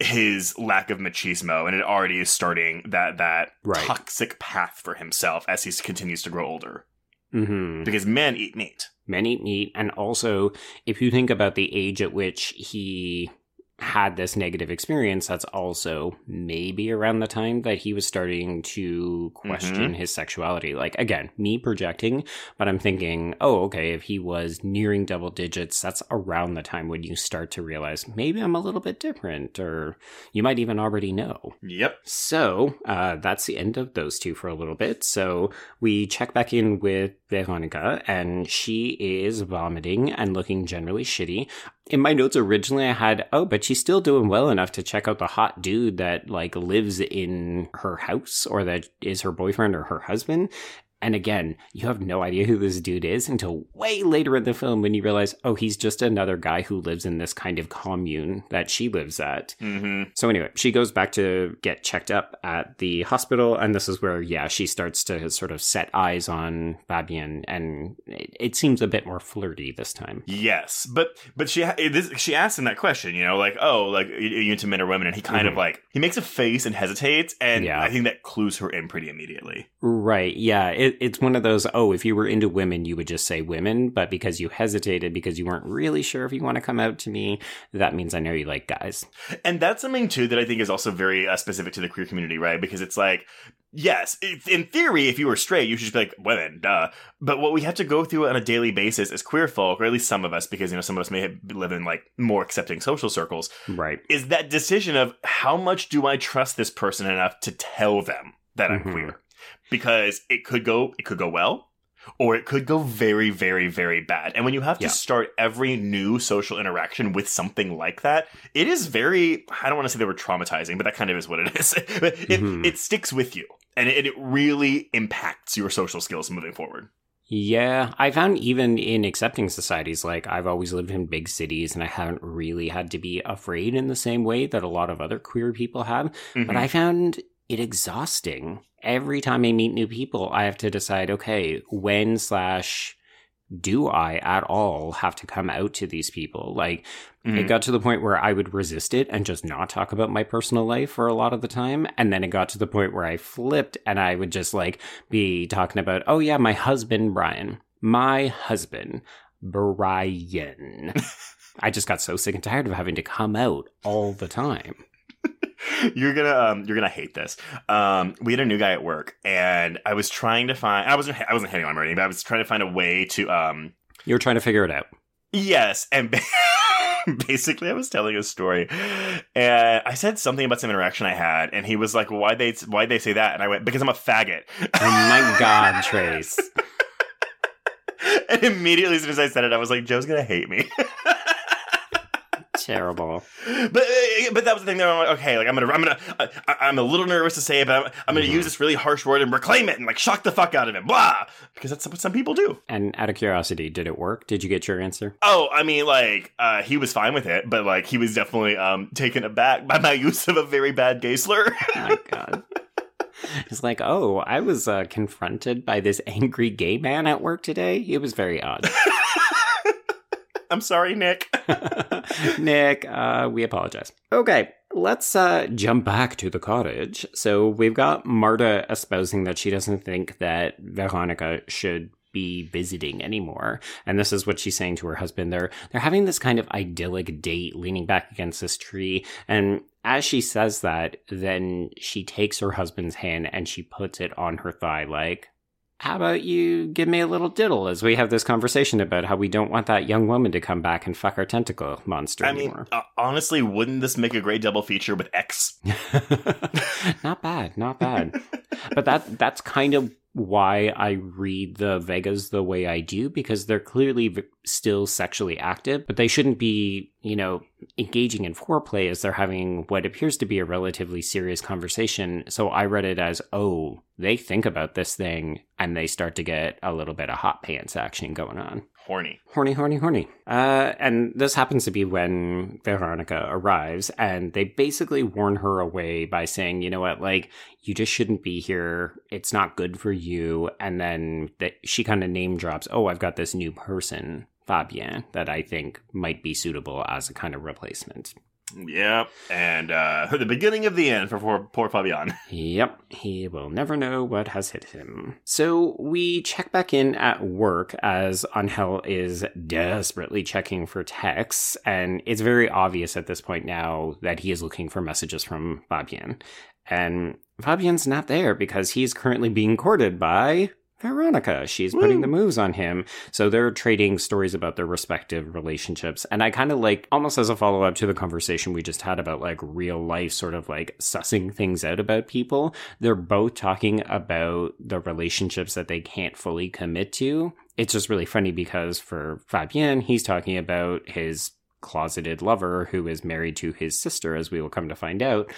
his lack of machismo, and it already is starting that that Right. toxic path for himself as he continues to grow older. Mm-hmm. Because men eat meat. men eat meat and also if you think about the age at which he had this negative experience that's also maybe around the time that he was starting to question his sexuality like again me projecting but i'm thinking oh okay if he was nearing double digits that's around the time when you start to realize maybe i'm a little bit different or you might even already know Yep. so uh, that's the end of those two for a little bit. So we check back in with Veronica, and she is vomiting and looking generally shitty. In my notes originally, I had, oh, but she's still doing well enough to check out the hot dude that like lives in her house or that is her boyfriend or her husband. And again, you have no idea who this dude is until way later in the film when you realize, oh, he's just another guy who lives in this kind of commune that she lives at. Mm-hmm. So anyway, she goes back to get checked up at the hospital, and this is where, yeah, she starts to sort of set eyes on Fabian, and it, it seems a bit more flirty this time. Yes, but but she this, she asked him that question, you know, like oh, like are you into men or women? And he kind of Mhm. like he makes a face and hesitates, and Yeah. I think that clues her in pretty immediately. Right? Yeah, it, it's one of those. Oh, if you were into women, you would just say women, but because you hesitated because you weren't really sure if you want to come out to me, that means I know you like guys. And that's something too that I think is also very uh, specific to the queer community, right? Because it's like Yes, in theory, if you were straight, you should just be like women, duh. But what we have to go through on a daily basis as queer folk, or at least some of us, because you know some of us may have, live in like more accepting social circles, Right. is that decision of how much do I trust this person enough to tell them that I'm Mhm. queer? Because it could go, it could go well, or it could go very, very, very bad. And when you have to Yeah. start every new social interaction with something like that, it is very, I don't want to say they were traumatizing, but that kind of is what it is. But (laughs) it, Mhm. it sticks with you and it, it really impacts your social skills moving forward. Yeah, I found even in accepting societies, like I've always lived in big cities and I haven't really had to be afraid in the same way that a lot of other queer people have. But Mhm. I found it exhausting. Every time I meet new people, I have to decide, okay, when slash do I at all have to come out to these people? Like, it Mhm. got to the point where I would resist it and just not talk about my personal life for a lot of the time. And then it got to the point where I flipped and I would just like be talking about, oh yeah, my husband, Brian. My husband, Brian. (laughs) I just got so sick and tired of having to come out all the time. (laughs) you're gonna um, you're gonna hate this. Um, we had a new guy at work, and I was trying to find. I wasn't I wasn't hitting on him or anything, but I was trying to find a way to um. You were trying to figure it out. Yes, and (laughs) basically, I was telling a story, and I said something about some interaction I had, and he was like, "Why they why they say that?" And I went, "Because I'm a faggot." Oh my (laughs) god, Trace. and immediately, as soon as I said it, I was like, "Joe's gonna hate me." Terrible. but uh, but that was the thing. That I'm like, okay, like I'm gonna I'm gonna I, I'm a little nervous to say it, but I'm, I'm gonna Mhm. use this really harsh word and reclaim it and like shock the fuck out of it, blah, because that's what some people do. And out of curiosity, did it work? Did you get your answer? Oh, I mean, like uh, he was fine with it, but like he was definitely um taken aback by my (laughs) use of a very bad gay slur. Oh my god. It's like, oh, I was uh, confronted by this angry gay man at work today. It was very odd. (laughs) I'm sorry, Nick. (laughs) Nick, uh, we apologize. Okay, let's uh, jump back to the cottage. So we've got Marta espousing that she doesn't think that Veronica should be visiting anymore. And this is what she's saying to her husband. They're they're having this kind of idyllic date leaning back against this tree. And as she says that, then she takes her husband's hand and she puts it on her thigh like how about you give me a little diddle as we have this conversation about how we don't want that young woman to come back and fuck our tentacle monster I mean, anymore? uh, honestly, wouldn't this make a great double feature with X? (laughs) not bad, not bad. (laughs) but that that's kind of why I read the Vegas the way I do because they're clearly v- still sexually active, but they shouldn't be, you know, engaging in foreplay as they're having what appears to be a relatively serious conversation. So I read it as, oh, they think about this thing and they start to get a little bit of hot pants action going on. Horny. Horny, horny, horny. Uh, and this happens to be when Veronica arrives, and they basically warn her away by saying, you know what, like, you just shouldn't be here. It's not good for you. And then that she kind of name drops, oh, I've got this new person, Fabian, that I think might be suitable as a kind of replacement. Yep. And uh, the beginning of the end for poor, poor Fabian. (laughs) Yep, he will never know what has hit him. So we check back in at work as Angel is desperately checking for texts, and it's very obvious at this point now that he is looking for messages from Fabian. And Fabian's not there because he's currently being courted by Veronica. She's putting the moves on him. So they're trading stories about their respective relationships. And I kind of like, almost as a follow up to the conversation we just had about like real life, sort of like sussing things out about people. They're both talking about the relationships that they can't fully commit to. It's just really funny because for Fabian, he's talking about his closeted lover who is married to his sister, as we will come to find out.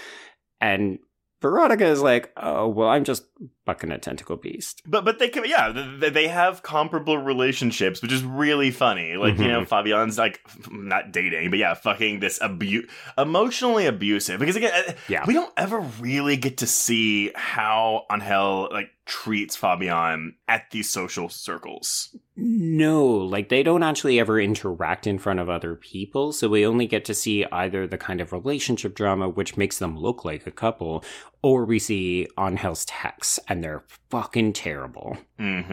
And Veronica is like, oh, well, I'm just bucking a tentacle beast. But but they can yeah th- th- they have comparable relationships, which is really funny. Like you know, Fabian's like not dating, but yeah, fucking this abu emotionally abusive. Because again, uh, Yeah. we don't ever really get to see how Angel like treats Fabian at these social circles. No, like they don't actually ever interact in front of other people, so we only get to see either the kind of relationship drama which makes them look like a couple, or we see Angel's texts, and they're fucking terrible. Mm-hmm.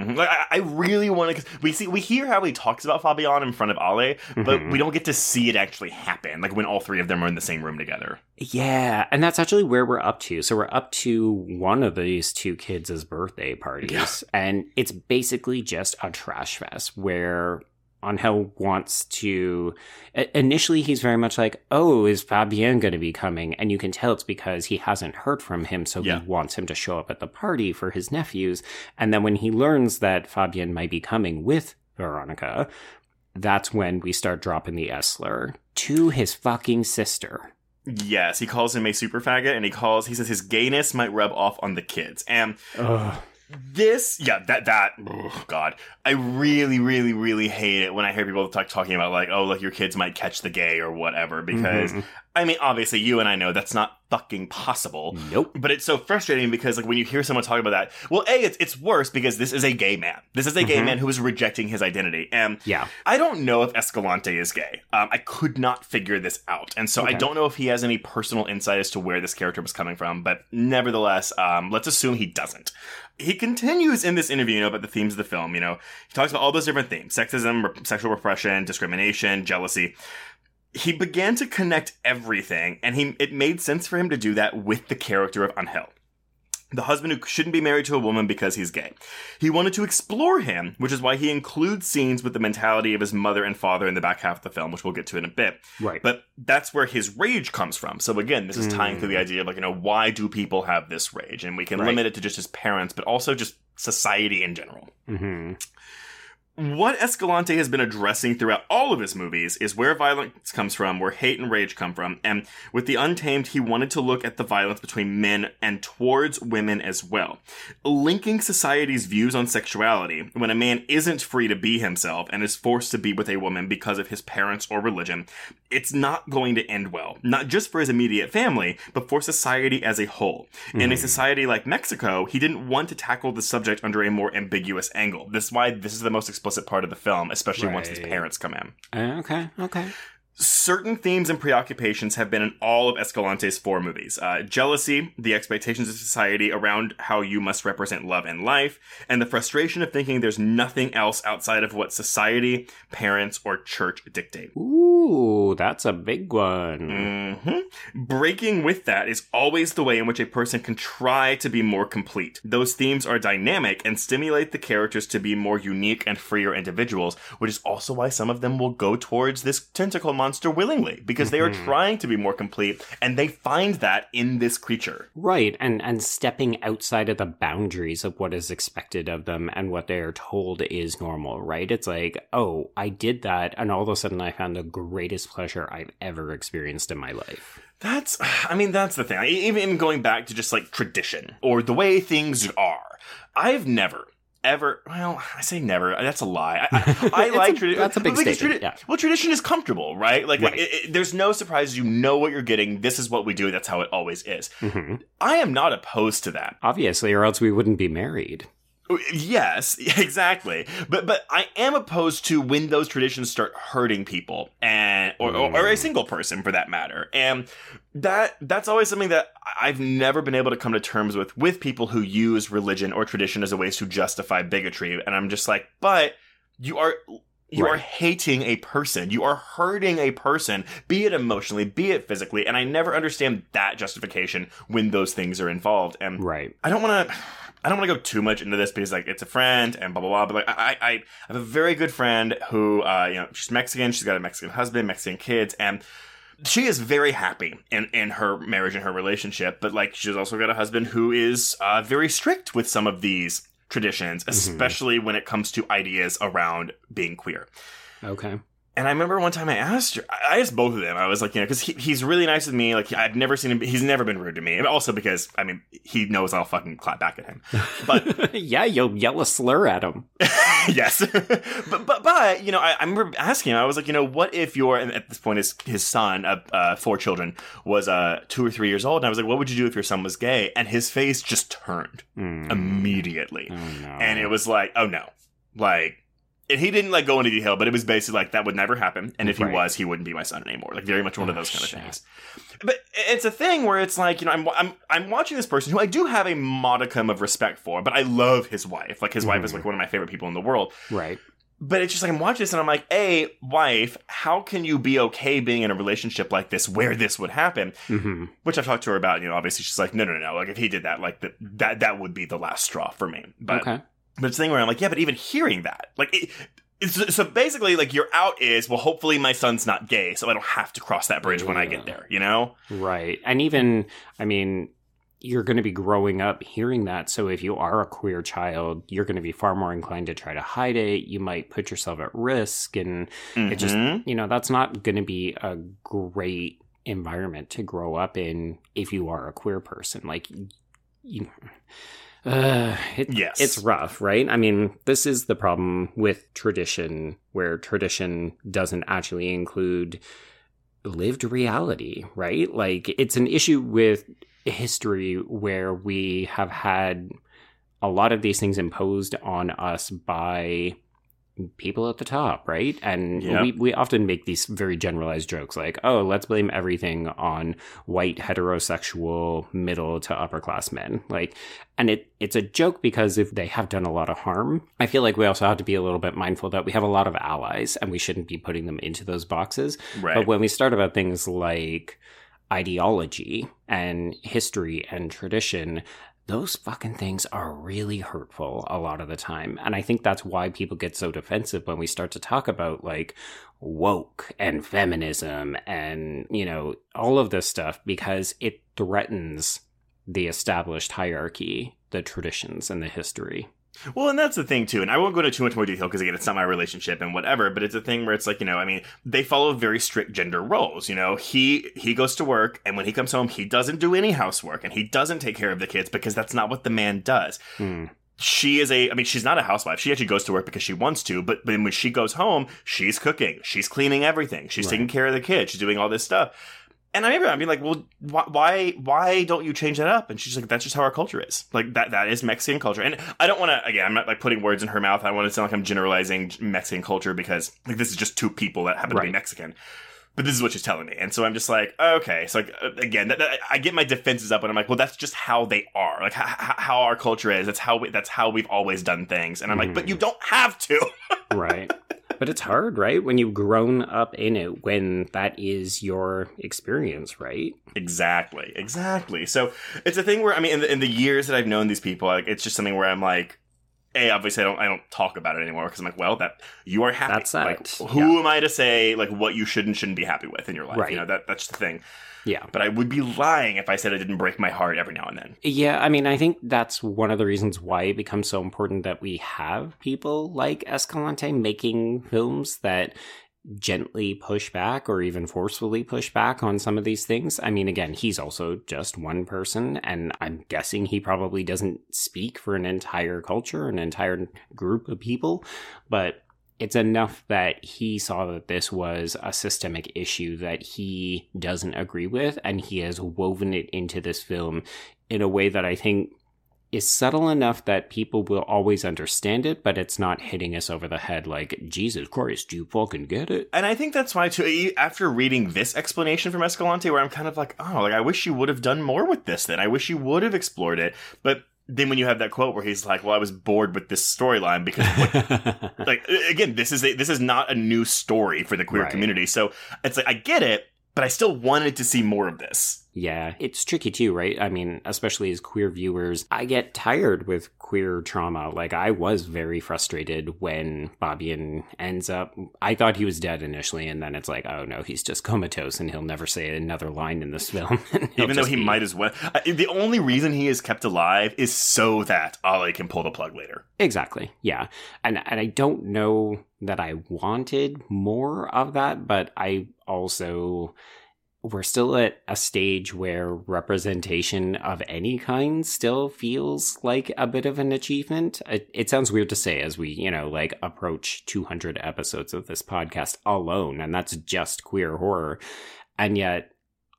mm-hmm. Like I, I really want to. We see, we hear how he talks about Fabian in front of Ale, but Mhm. we don't get to see it actually happen. Like when all three of them are in the same room together. Yeah, and that's actually where we're up to. So we're up to one of these two kids' birthday parties, and it's basically just a trash fest where Angel wants to. Initially, he's very much like, "Oh, is Fabian going to be coming?" And you can tell it's because he hasn't heard from him, so Yeah. he wants him to show up at the party for his nephews. And then when he learns that Fabian might be coming with Veronica, that's when we start dropping the S slur to his fucking sister. Yes, he calls him a super faggot, and he calls. He says his gayness might rub off on the kids, and Ugh. This yeah that that oh god i really really really hate it when i hear people talk, talking about like oh look your kids might catch the gay or whatever because Mhm. i mean obviously you and i know that's not fucking possible Nope. but it's so frustrating because like when you hear someone talk about that well a it's, it's worse because this is a gay man this is a gay Mhm. man who is rejecting his identity and Yeah. I don't know if Escalante is gay. Um, I could not figure this out, and so I don't know if he has any personal insight as to where this character was coming from. But nevertheless, um, let's assume he doesn't. He continues in this interview you know, about the themes of the film. You know, he talks about all those different themes: sexism, sexual repression, discrimination, jealousy. He began to connect everything, and he it made sense for him to do that with the character of Angel the husband who shouldn't be married to a woman because he's gay. He wanted to explore him, which is why he includes scenes with the mentality of his mother and father in the back half of the film, which we'll get to in a bit. Right. But that's where his rage comes from. So again, this is tying to the idea of like, you know, why do people have this rage? And we can Right. limit it to just his parents, but also just society in general. hmm What Escalante has been addressing throughout all of his movies is where violence comes from, where hate and rage come from, and with The Untamed, he wanted to look at the violence between men and towards women as well. Linking society's views on sexuality, when a man isn't free to be himself and is forced to be with a woman because of his parents or religion, it's not going to end well. Not just for his immediate family, but for society as a whole. In a mm-hmm. society like Mexico, he didn't want to tackle the subject under a more ambiguous angle. This is why this is the most explicit part of the film, especially once his parents come in. Uh, okay. Okay. Certain themes and preoccupations have been in all of Escalante's four movies uh, jealousy, the expectations of society around how you must represent love and life, and the frustration of thinking there's nothing else outside of what society, parents, or church dictate. Ooh, that's a big one. hmm Breaking with that is always the way in which a person can try to be more complete. Those themes are dynamic and stimulate the characters to be more unique and freer individuals, which is also why some of them will go towards this tentacle monster willingly, because they are mm-hmm. trying to be more complete, and they find that in this creature. Right, and and stepping outside of the boundaries of what is expected of them and what they are told is normal, right? It's like, oh, I did that, and all of a sudden I found the greatest pleasure I've ever experienced in my life. That's, (sighs) I mean, that's the thing. Even going back to just like tradition or the way things are, I've never. Ever, well, I say never. That's a lie. I, I, (laughs) I like tradition. that's a big statement, yeah. Well, tradition is comfortable, right? Like, Right. It, it- there's no surprises. You know what you're getting. This is what we do. That's how it always is. hmm I am not opposed to that. Obviously, or else we wouldn't be married. Yes, (laughs) exactly. But but I am opposed to when those traditions start hurting people and or, or, or a single person for that matter. And that that's always something that I've never been able to come to terms with with people who use religion or tradition as a way to justify bigotry. And I'm just like, but you are you are hating a person. You are hurting a person, be it emotionally, be it physically. And I never understand that justification when those things are involved. And Right. I don't want to. I don't want to go too much into this because like it's a friend and blah blah blah. But like I, I, I have a very good friend who, uh, you know, she's Mexican. She's got a Mexican husband, Mexican kids, and she is very happy in in her marriage and her relationship. But like she's also got a husband who is uh, very strict with some of these traditions, especially when it comes to ideas around being queer. Okay. And I remember one time I asked her, I asked both of them. I was like, you know, because he, he's really nice with me. Like, I've never seen him, he's never been rude to me. And also because, I mean, he knows I'll fucking clap back at him. But, (laughs) yeah, you'll yell a slur at him. (laughs) yes. (laughs) but, but, but, you know, I, I remember asking him, I was like, you know, what if your, and at this point, his, his son, uh, uh, four children, was uh, two or three years old. And I was like, what would you do if your son was gay? And his face just turned Mm. immediately. Oh, no. And it was like, oh no. Like, and he didn't like go into detail, but it was basically like that would never happen. And if he was, he wouldn't be my son anymore. Like very much one of Oh, those kind of things. But it's a thing where it's like you know I'm I'm I'm watching this person who I do have a modicum of respect for, but I love his wife. Like his wife is Mhm. like one of my favorite people in the world. Right. But it's just like I'm watching this and I'm like, a wife, how can you be okay being in a relationship like this where this would happen? hmm Which I've talked to her about. You know, obviously she's like, no, no, no. Like if he did that, like that that that would be the last straw for me. But okay. But it's a thing where I'm like, yeah, but even hearing that, like, it, it's, so basically, like, your out is, well, hopefully my son's not gay, so I don't have to cross that bridge when I get there, you know? Right. And even, I mean, you're going to be growing up hearing that. So if you are a queer child, you're going to be far more inclined to try to hide it. You might put yourself at risk. And it just, Mhm. you know, that's not going to be a great environment to grow up in if you are a queer person. Like, you uh, it, Yes. it's rough, right? I mean, this is the problem with tradition, where tradition doesn't actually include lived reality, right? Like, it's an issue with history where we have had a lot of these things imposed on us by people at the top, right? And Yep. we, we often make these very generalized jokes like, oh, let's blame everything on white heterosexual middle to upper class men. Like and it it's a joke because if they have done a lot of harm, I feel like we also have to be a little bit mindful that we have a lot of allies and we shouldn't be putting them into those boxes. Right. But when we start about things like ideology and history and tradition, those fucking things are really hurtful a lot of the time. And I think that's why people get so defensive when we start to talk about like woke and feminism and, you know, all of this stuff because it threatens the established hierarchy, the traditions, and the history. Well, and that's the thing too, and I won't go into too much more detail because again, it's not my relationship and whatever. But it's a thing where it's like you know, I mean, they follow very strict gender roles. You know, he he goes to work, and when he comes home, he doesn't do any housework, and he doesn't take care of the kids because that's not what the man does. Hmm. She is a, I mean, she's not a housewife. She actually goes to work because she wants to, but then when she goes home, she's cooking, she's cleaning everything, she's Right. taking care of the kids, she's doing all this stuff. And I remember I'd be like, well, why, why, why don't you change that up? And she's like, that's just how our culture is. Like that, that is Mexican culture. And I don't want to, again, I'm not like putting words in her mouth. I want to sound like I'm generalizing Mexican culture because like this is just two people that happen to be Mexican. But this is what she's telling me. And so I'm just like, okay. So like, uh, again, that, that- I get my defenses up and I'm like, well, that's just how they are. Like how, how our culture is. That's how we, that's how we've always done things. And I'm like, but you don't have to. (laughs) right but it's hard right when you've grown up in it when that is your experience right Exactly, exactly. So it's a thing where I mean, in the, in the years that I've known these people, like it's just something where I'm like, a obviously I don't I don't talk about it anymore because I'm like, well, that you are happy. That's like, it, who am I to say like what you should and shouldn't be happy with in your life? Right. You know that that's the thing. yeah But I would be lying if I said I didn't break my heart every now and then. yeah i mean i think that's one of the reasons why it becomes so important that we have people like escalante making films that gently push back or even forcefully push back on some of these things. I mean, again, he's also just one person, and I'm guessing he probably doesn't speak for an entire culture, an entire group of people, but it's enough that he saw that this was a systemic issue that he doesn't agree with, and he has woven it into this film in a way that I think is subtle enough that people will always understand it, but it's not hitting us over the head like, Jesus Christ, do you fucking get it? And I think that's why too. After reading this explanation from Escalante, where I'm kind of like, oh, like I wish you would have done more with this. Then I wish you would have explored it. But then when you have that quote where he's like, well, I was bored with this storyline because what (laughs) like again this is a, this is not a new story for the queer Right. community so it's like i get it but i still wanted to see more of this Yeah, it's tricky too, right? I mean, especially as queer viewers, I get tired with queer trauma. Like, I was very frustrated when Fabian ends up. I thought he was dead initially, and then it's like, oh no, he's just (laughs) comatose and he'll never say another line in this (laughs) film. Even though he be- might as well the only reason he is kept alive is so that Ale can pull the plug later Exactly. Yeah. And and I don't know that I wanted more of that, but I also we're still at a stage where representation of any kind still feels like a bit of an achievement. It, it sounds weird to say as we, you know, like approach 200 episodes of this podcast alone, and that's just queer horror. And yet,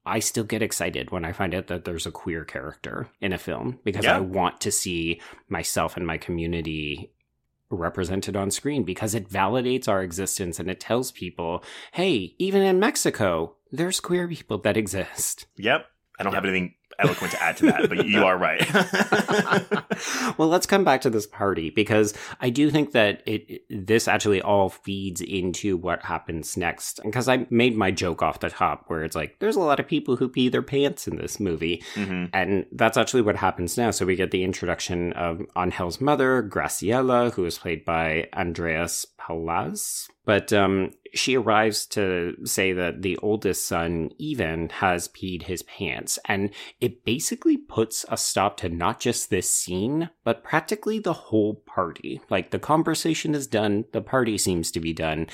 I still get excited when I find out that there's a queer character in a film because Yeah. I want to see myself and my community represented on screen because it validates our existence and it tells people, hey, even in Mexico, there's queer people that exist. Yep. I don't have anything eloquent to add to that, but you (laughs) are right. (laughs) well, let's come back to this party because I do think that it this actually all feeds into what happens next. Because I made my joke off the top where it's like there's a lot of people who pee their pants in this movie, hmm and that's actually what happens now. So we get the introduction of Angel's mother, Graciela, who is played by Andreas Peláez. But um, she arrives to say that the oldest son, Ivan, has peed his pants. And it basically puts a stop to not just this scene, but practically the whole party. Like the conversation is done, the party seems to be done.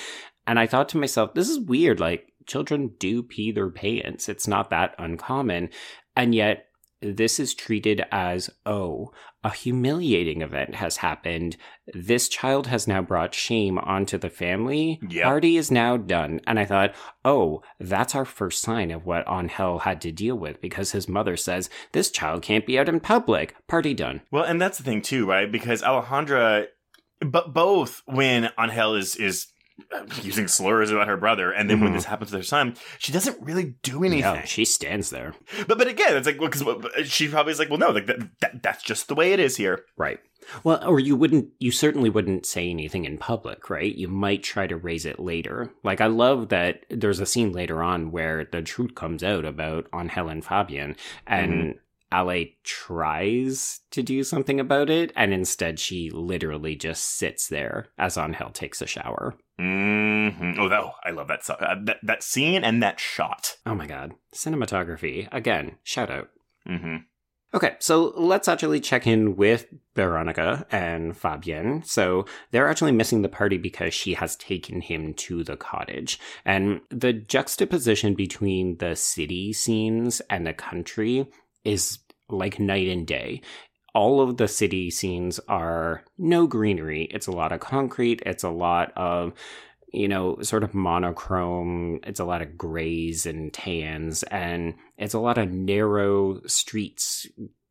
And I thought to myself, this is weird. Like children do pee their pants, it's not that uncommon. And yet, this is treated as, oh, a humiliating event has happened. This child has now brought shame onto the family. Yep. Party is now done. And I thought, oh, that's our first sign of what Angel had to deal with because his mother says, this child can't be out in public. Party done. Well, and that's the thing too, right? Because Alejandra, but both when Angel is is uh, (laughs) using slurs about her brother, and then when Mhm. this happens to her son, she doesn't really do anything. No, she stands there. But but again, it's like well, because she probably is like, well, no, like that, that that's just the way it is here. Right. Well, or you wouldn't, you certainly wouldn't say anything in public, right? You might try to raise it later. Like, I love that there's a scene later on where the truth comes out about on helen Fabian, and Ale tries to do something about it, and instead she literally just sits there as Angel takes a shower. hmm Oh, that, oh, I love that, uh, that that scene and that shot. Oh my god. Cinematography. Again, shout out. hmm Okay, so let's actually check in with Veronica and Fabian. So they're actually missing the party because she has taken him to the cottage. And the juxtaposition between the city scenes and the country is like night and day. All of the city scenes are no greenery. It's a lot of concrete. It's a lot of you know, sort of monochrome. It's a lot of grays and tans, and it's a lot of narrow streets,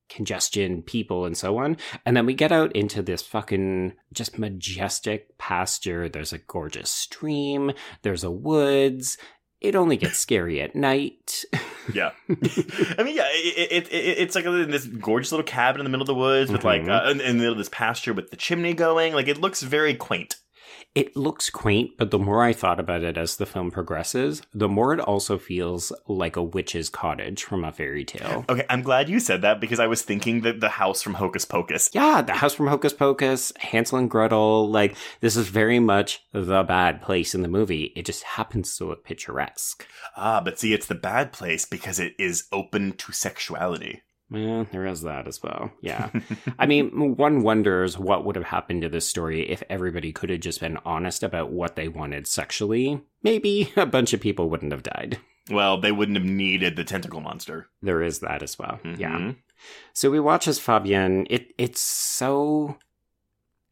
congestion, people, and so on. And then we get out into this fucking just majestic pasture. There's a gorgeous stream, there's a woods. It only gets scary at night. Yeah, (laughs) I mean, yeah, it, it, it, it's like in this gorgeous little cabin in the middle of the woods with like Mhm. uh, in, in the middle of this pasture with the chimney going. Like it looks very quaint. It looks quaint, but the more I thought about it as the film progresses, the more it also feels like a witch's cottage from a fairy tale. Okay, I'm glad you said that because I was thinking that the house from Hocus Pocus. Yeah, the house from Hocus Pocus, Hansel and Gretel, like this is very much the bad place in the movie. It just happens to look picturesque. Ah, but see, it's the bad place because it is open to sexuality. Well, there is that as well. Yeah. (laughs) I mean, one wonders what would have happened to this story if everybody could have just been honest about what they wanted sexually. Maybe (laughs) a bunch of people wouldn't have died. Well, they wouldn't have needed the tentacle monster. There is that as well. Yeah. Mhm. So we watch as Fabian. It it's so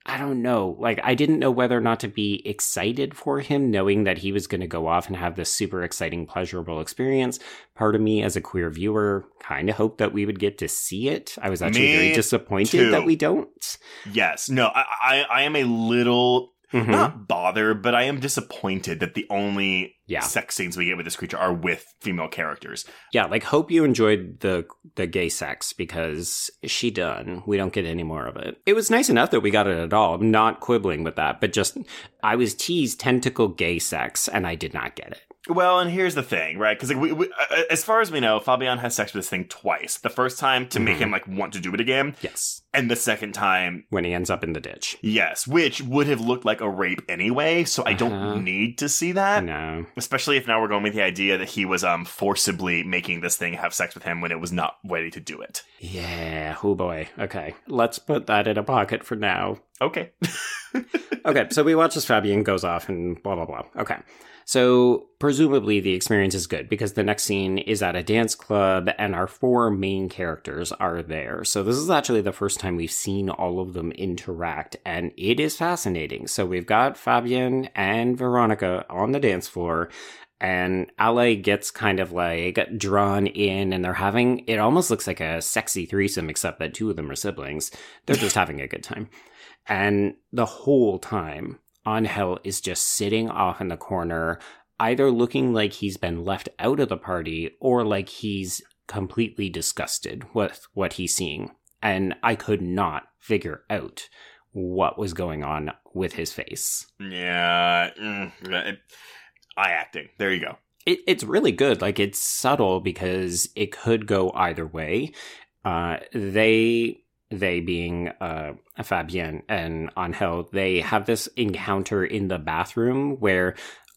I don't know. Like I didn't know whether or not to be excited for him, knowing that he was going to go off and have this super exciting, pleasurable experience. Part of me, as a queer viewer, kind of hoped that we would get to see it. I was actually Me very disappointed too. that we don't. Yes. No, I, I, I am a little Mhm. not bothered, but I am disappointed that the only Yeah. sex scenes we get with this creature are with female characters. Yeah, like hope you enjoyed the the gay sex because she done. We don't get any more of it. It was nice enough that we got it at all. I'm not quibbling with that, but just I was teased tentacle gay sex and I did not get it. Well, and here's the thing, right? Because like, we, we, uh, as far as we know, Fabian has sex with this thing twice. The first time to make Mhm. him like want to do it again, Yes. And the second time, When he ends up in the ditch. yes, which would have looked like a rape anyway. So I Uh-huh. don't need to see that. No. Especially if now we're going with the idea that he was um forcibly making this thing have sex with him when it was not ready to do it. Yeah. Oh boy. Okay. Let's put that in a pocket for now. Okay. (laughs) okay, so we watch as Fabian goes off and blah blah blah. Okay. So presumably the experience is good because the next scene is at a dance club and our four main characters are there. So this is actually the first time we've seen all of them interact and it is fascinating. So we've got Fabian and Veronica on the dance floor and Ale gets kind of like drawn in, and they're having it almost looks like a sexy threesome, except that two of them are siblings. They're just (laughs) having a good time. And the whole time, Angel is just sitting off in the corner, either looking like he's been left out of the party or like he's completely disgusted with what he's seeing. And I could not figure out what was going on with his face. Yeah. Mm, it, eye acting. There you go. It, it's really good. Like it's subtle because it could go either way. Uh, they they being uh, Fabian and Angel, they have this encounter in the bathroom where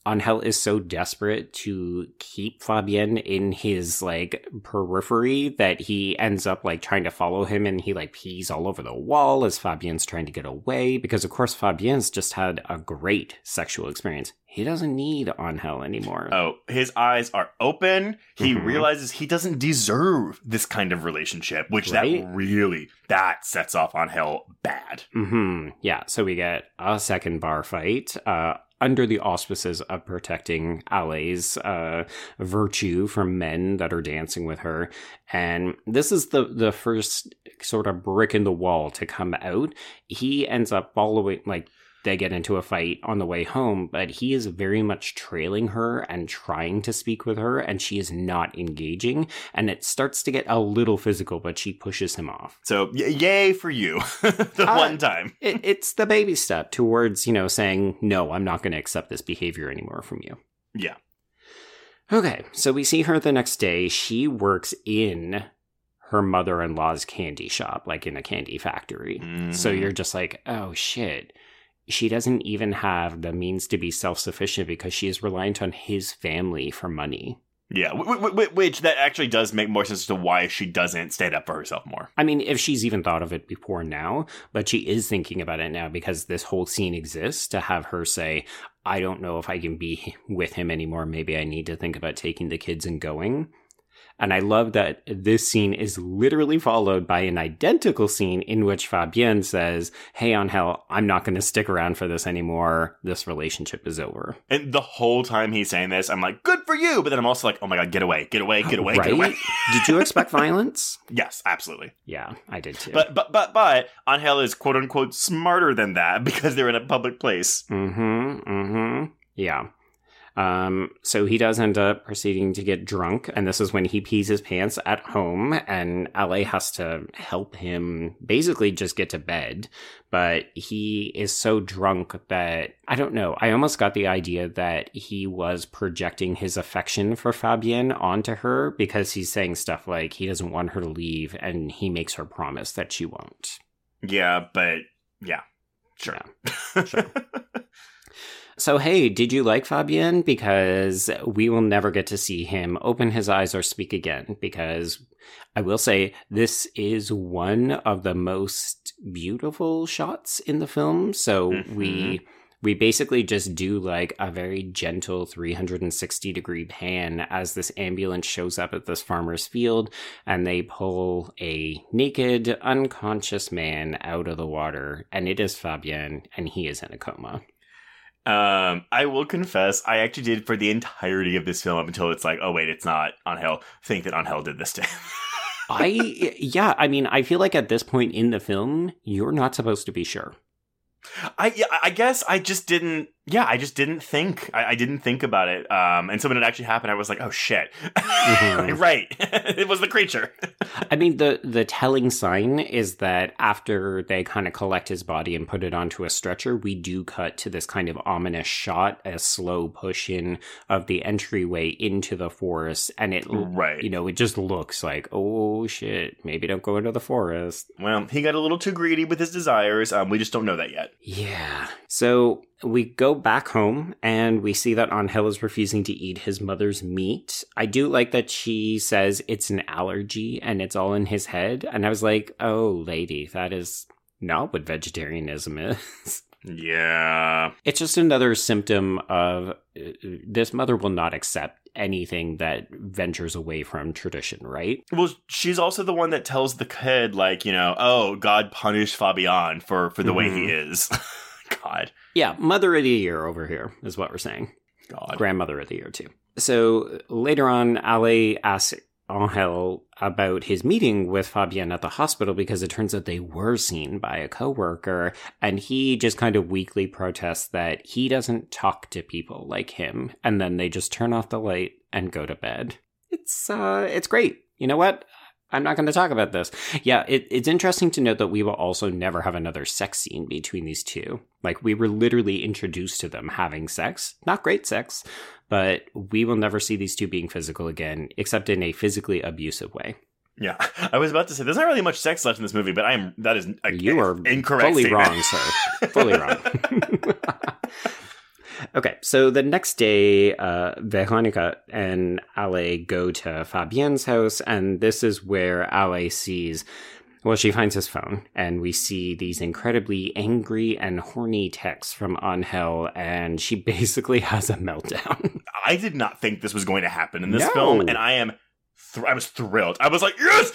Angel is so desperate to keep Fabian in his like periphery that he ends up like trying to follow him and he like pees all over the wall as Fabian's trying to get away because of course Fabian's just had a great sexual experience. He doesn't need Angel anymore. Oh, his eyes are open. He Mhm. realizes he doesn't deserve this kind of relationship, which Right? that really that sets off Angel bad. Hmm. Yeah. So we get a second bar fight. Uh, under the auspices of protecting Ale's uh, virtue from men that are dancing with her, and this is the the first sort of brick in the wall to come out. He ends up following like they get into a fight on the way home, but he is very much trailing her and trying to speak with her, and she is not engaging. And it starts to get a little physical, but she pushes him off. So y- yay for you, (laughs) the Uh, one time. it, it's the baby step towards, you know, saying, no, I'm not going to accept this behavior anymore from you. Yeah. Okay, so we see her the next day. She works in her mother in law's candy shop, like in a candy factory. So Mhm. you're just like, oh shit. She doesn't even have the means to be self sufficient because she is reliant on his family for money. yeah, which that actually does make more sense as to why she doesn't stand up for herself more. I mean, if she's even thought of it before now, but she is thinking about it now because this whole scene exists to have her say, I don't know if I can be (laughs) with him anymore. Maybe I need to think about taking the kids and going. And I love that this scene is literally followed by an identical scene in which Fabian says, Hey, Angel, I'm not going to stick around for this anymore. This relationship is over. And the whole time he's saying this, I'm like, good for you. But then I'm also like, oh my God, get away, get away, get away, right? get away. Did you expect (laughs) violence? yes, absolutely. Yeah, I did too. But but but but Angel is quote unquote smarter than that (laughs) because they're in a public place. Mm-hmm. Mm-hmm. Yeah. Um, so he does end up proceeding to get drunk, and this is when he pees his pants at home, and Ale has to help him basically just get to bed. But he is so drunk that I don't know. I almost got the idea that he was projecting his affection for Fabian onto her because he's saying stuff like he doesn't want her to leave, and he makes her promise that she won't. Yeah, but yeah, sure. Sure. (laughs) So, hey, did you like Fabian? Because we will never get to see him open his eyes or speak again. Because I will say, this is one of the most beautiful shots in the film. So, we. Mm-hmm. We basically just do like a very gentle 360 degree pan as this ambulance shows up at this farmer's field and they pull a naked, unconscious man out of the water. And it is Fabian, and he is in a coma. Um, I will confess, I actually did for the entirety of this film up until it's like, oh wait, it's not Angel. Think that Angel did this to him. I yeah, I mean, I feel like at this point in the film, you're not supposed to be sure. I yeah, I guess I just didn't. Yeah, I just didn't think. I, I didn't think about it. Um, and so when it actually happened, I was like, oh shit, Mhm. (laughs) right, (laughs) it was the creature. (laughs) I mean, the the telling sign is that after they kind of collect his body and put it onto a stretcher, we do cut to this kind of ominous shot, a slow push in of the entryway into the forest, and it Right. you know, it just looks like oh shit, maybe don't go into the forest. Well, he got a little too greedy with his desires. Um, we just don't know that yet. Yeah. So we go back home and we see that Angel is refusing to eat his mother's meat. I do like that she says it's an allergy and it's all in his head. And I was like, oh, lady, that is not what vegetarianism is. (laughs) Yeah. it's just another symptom of uh, this mother will not accept anything that ventures away from tradition, right? Well, she's also the one that tells the kid, like, you know, oh, God punished Fabian for for the way he is. (laughs) God. Yeah, mother of the year over here is what we're saying. God. grandmother of the year too. So later on, Ale asks Angel about his meeting with Fabian at the hospital because it turns out they were seen by a coworker, and he just kind of weakly protests that he doesn't talk to people like him, and then they just turn off the light and go to bed. It's uh, it's great. You know what? I'm not going to talk about this. Yeah, it, it's interesting to note that we will also never have another sex scene between these two. Like, we were literally introduced to them having sex. Not great sex, but we will never see these two being physical again, except in a physically abusive way. Yeah, (laughs) I was about to say there's not really much sex left in this movie, but I am that is a, You are incorrect. fully statement. wrong, sir. Fully wrong. (laughs) (laughs) okay, so the next day, uh, Veronica and Ale go to Fabian's house, and this is where Ale sees. Well, she finds his phone, and we see these incredibly angry and horny texts from Angel, and she (laughs) basically has a meltdown. I did not think this was going to happen in this No. film, and I am. I was thrilled. I was like, yes.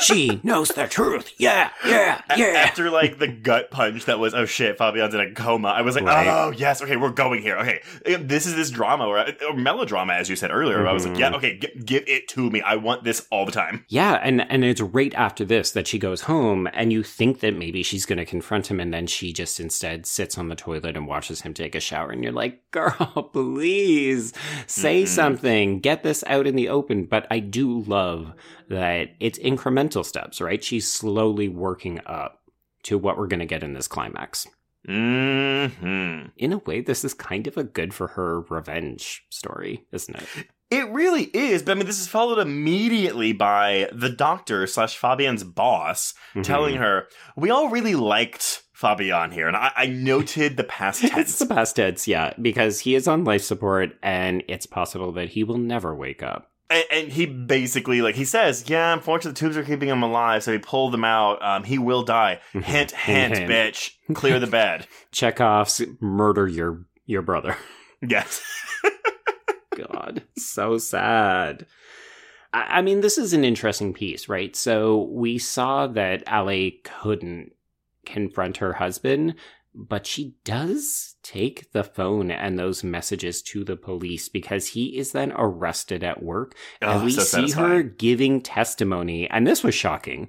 (laughs) she knows the truth. Yeah, yeah, A- After like the gut punch that was, oh shit, Fabian's in a coma. I was like, Right. oh yes, okay, we're going here. Okay, this is this drama or, or melodrama, as you said earlier. I was like, yeah, mm-hmm. okay, g- give it to me. I want this all the time. Yeah, and and it's right after this that she goes home, and you think that maybe she's going to confront him, and then she just instead sits on the toilet and watches him take a shower, and you're like, "Girl, (laughs) please say Mm-mm. something, get this out in the open." But I do love that it's incremental steps, right? She's slowly working up to what we're going to get in this climax. Hmm. In a way, this is kind of a good for her revenge story, isn't it? It really is, but I mean, this is followed immediately by the doctor slash Fabian's boss telling Mhm. her, "We all really liked Fabian here," and I, I noted the past (laughs) it's tense. the past tense, yeah, because he is on life support, and it's possible that he will never wake up. And, and he basically, like, he says, "Yeah, unfortunately, the tubes are keeping him alive, so he pulled them out. Um, he will die. Mhm. Hint, hint, Hint, bitch. Clear the bed." (laughs) Chekhov's murder your your brother. yes. (laughs) God, so sad. I, I mean, this is an interesting piece, right? So we saw that Ale couldn't confront her husband, but she does take the phone and those messages to the police because he is then arrested at work. And Oh, we so see her giving testimony and this was shocking.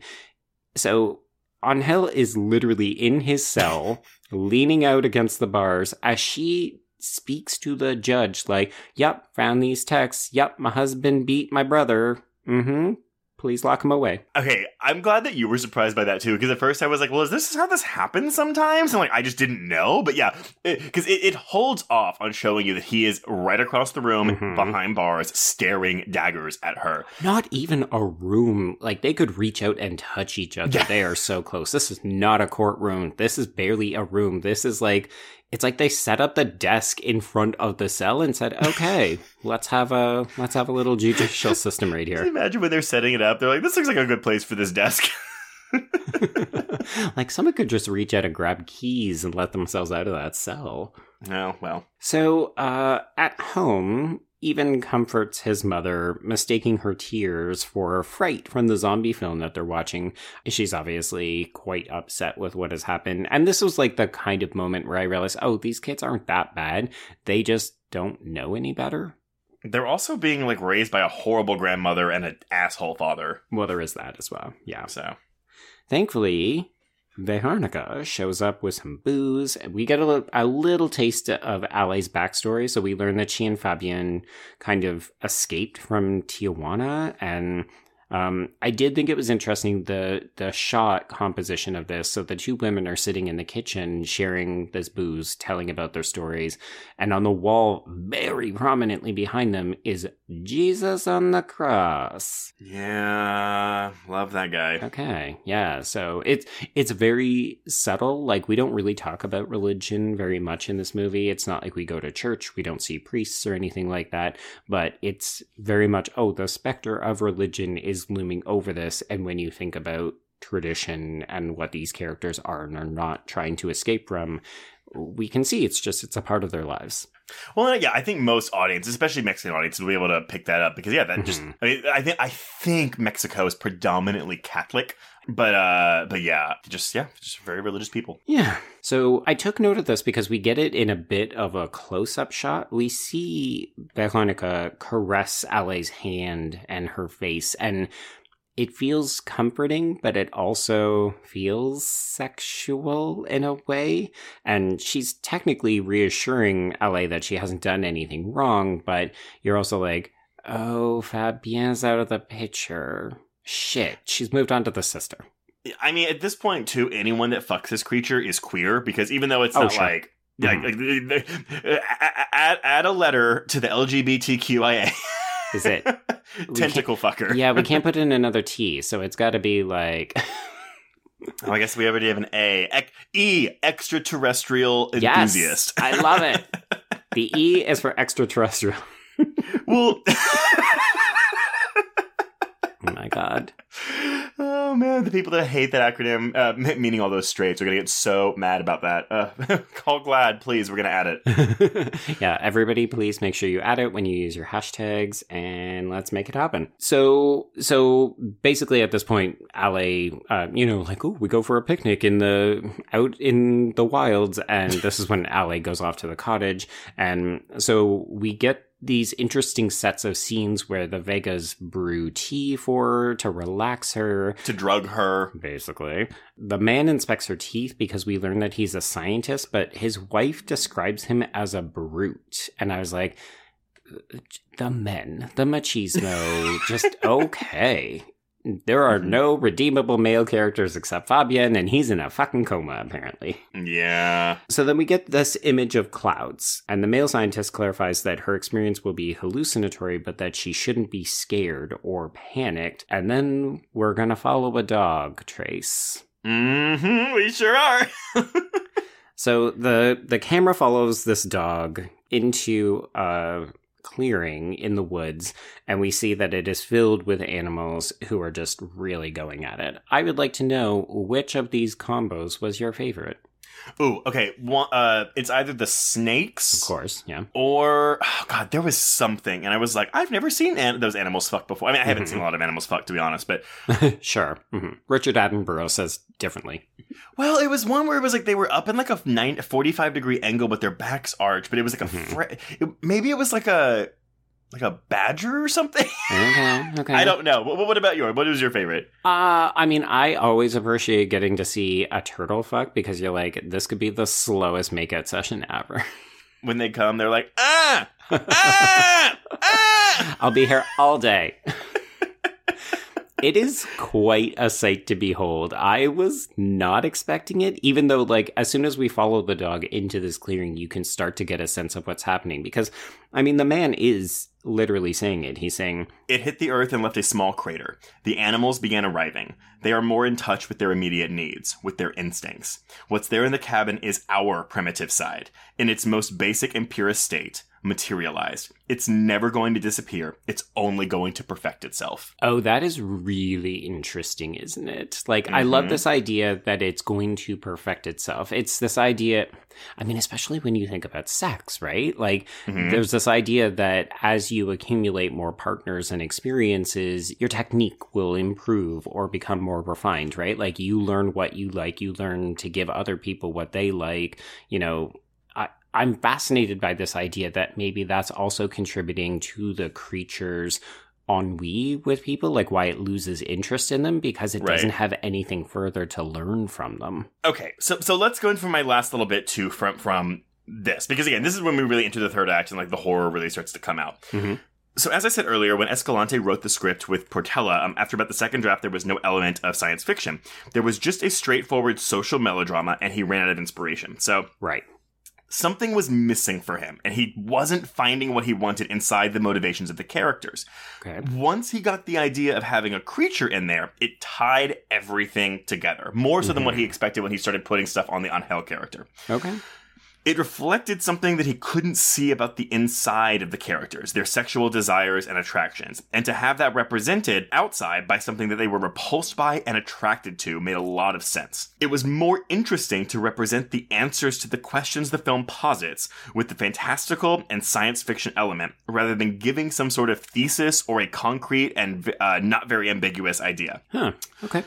So angel is literally in his cell (laughs) leaning out against the bars as she speaks to the judge like yep found these texts. Yep my husband beat my brother. Mm-hmm please lock him away Okay, I'm glad that you were surprised by that too, because at first I was like, "Well, is this how this happens sometimes?" And like, I just didn't know. But yeah, because it, it, holds off on showing you that he is right across the room Mhm. behind bars, staring daggers at her. not even a room like they could reach out and touch each other Yeah. they are so close this is not a courtroom this is barely a room this is like it's like they set up the desk in front of the cell and said okay (laughs) let's have a let's have a little judicial system right here imagine when they're setting it up, they're like, "This looks like a good place for this desk." (laughs) like someone could just reach out and grab keys and let themselves out of that cell oh well. So, uh, at home, even comforts his mother, mistaking her tears for fright from the zombie film that they're watching. She's obviously quite upset with what has happened. And this was like the kind of moment where I realized, oh, these kids aren't that bad. They just don't know any better. They're also being like raised by a horrible grandmother and an asshole father. Well, there is that as well. Yeah. So Thankfully, Veronica shows up with some booze. We get a little, a little taste of Ale's backstory. So we learn that she and Fabian kind of escaped from Tijuana. And um, I did think it was interesting the the shot composition of this. So the two women are sitting in the kitchen sharing this booze, telling about their stories. And on the wall, very prominently behind them, is Mm-hmm. Jesus on the cross. yeah, love that guy. Okay, yeah. So it's it's very subtle. Like we don't really talk about religion very much in this movie. It's not like we go to church. We don't see priests or anything like that. But it's very much oh, the specter of religion is looming over this. And when you think about tradition and what these characters are and are not trying to escape from, we can see it's just it's a part of their lives. Well, yeah, I think most audiences, especially Mexican audiences, will be able to pick that up because yeah, that just Mhm. I, mean, I think I think Mexico is predominantly Catholic. But uh, but yeah, just yeah, just very religious people. Yeah. So I took note of this because we get it in a bit of a close up shot. We see Veronica caress Ale's hand and her face, and it feels comforting, but it also feels sexual in a way. And she's technically reassuring Ale that she hasn't done anything wrong, but you're also like, oh, Fabian's out of the picture. Shit, she's moved on to the sister. I mean, at this point, too, anyone that fucks this creature is queer because even though it's Oh, not sure. like. Mhm. Like, like, (laughs) add, add a letter to the LGBTQIA. (laughs) Is it? (laughs) Tentacle fucker. yeah, we can't (laughs) put in another T, so it's got to be like. (laughs) Oh, I guess we already have an A. E, extraterrestrial Yes, enthusiast. I love it. The E is for extraterrestrial. well, my god. (laughs) oh man, the people that hate that acronym, uh, meaning all those straights, are gonna get so mad about that. Uh, (laughs) call GLAAD, please. We're gonna add it. (laughs) yeah, everybody please make sure you add it when you use your hashtags and let's make it happen. So so basically at this point, Ale uh, you know, like, oh, we go for a picnic in the out in the wilds and this is when Ale goes off to the cottage and so we get these interesting sets of scenes where the Vegas brew tea for her to relax her To drug her. basically. The man inspects her teeth because we learn that he's a scientist, but his wife describes him as a brute. And I was like, uh, the men, the machismo, just (laughs) okay. There are no redeemable male characters except Fabian, and he's in a fucking coma, apparently. Yeah. So then we get this image of clouds, and the male scientist clarifies that her experience will be hallucinatory, but that she shouldn't be scared or panicked. And then we're gonna follow a dog, Trace. Mm-hmm. We sure are. (laughs) So the the camera follows this dog into a clearing in the woods, and we see that it is filled with animals who are just really going at it. I would like to know which of these combos was your favorite. Ooh, okay. One, uh, it's either the snakes, Of course, yeah. or oh god, there was something, and I was like, I've never seen an- those animals fuck before. I mean, I haven't Mhm. seen a lot of animals fuck, to be honest, but (laughs) sure. hmm Richard Attenborough says differently. well, it was one where it was like they were up in like a nine, 45 degree angle, but their backs arched, but it was like a Mhm. fre- it, maybe it was like a like a badger or something. Okay, (laughs) okay. I don't know. What, what about yours? What was your favorite? Uh, I mean, I always appreciate getting to see a turtle fuck because you're like, this could be the slowest makeout session ever. (laughs) When they come, they're like, ah, ah, ah. I'll be here all day. (laughs) it is quite a sight to behold. I was not expecting it, even though, like, as soon as we follow the dog into this clearing, you can start to get a sense of what's happening. Because, I mean, the man is literally saying it. He's saying, It hit the earth and left a small crater. The animals began arriving. They are more in touch with their immediate needs, with their instincts. What's there in the cabin is our primitive side, in its most basic and purest state, materialized. It's never going to disappear. It's only going to perfect itself. Oh, that is really interesting, isn't it? Like, I love Mhm. this idea that it's going to perfect itself. It's this idea, I mean, especially when you think about sex, right? Like, Mhm. there's this idea that as you accumulate more partners and experiences, your technique will improve or become more refined, right? Like, you learn what you like, you learn to give other people what they like, you know. I'm fascinated by this idea that maybe that's also contributing to the creature's ennui with people, like why it loses interest in them because it Right. doesn't have anything further to learn from them. Okay, so so let's go in for my last little bit too from from this because again, this is when we really enter the third act and like the horror really starts to come out. Mhm. So as I said earlier, when Escalante wrote the script with Portela, um, after about the second draft, there was no element of science fiction. There was just a straightforward social melodrama, and he ran out of inspiration. So Right. Something was missing for him, and he wasn't finding what he wanted inside the motivations of the characters. Okay. Once he got the idea of having a creature in there, it tied everything together, more so than what mm-hmm. he expected when he started putting stuff on the Angel character. Okay. It reflected something that he couldn't see about the inside of the characters, their sexual desires and attractions. And to have that represented outside by something that they were repulsed by and attracted to made a lot of sense. It was more interesting to represent the answers to the questions the film posits with the fantastical and science fiction element, rather than giving some sort of thesis or a concrete and uh, not very ambiguous idea. Huh. Okay.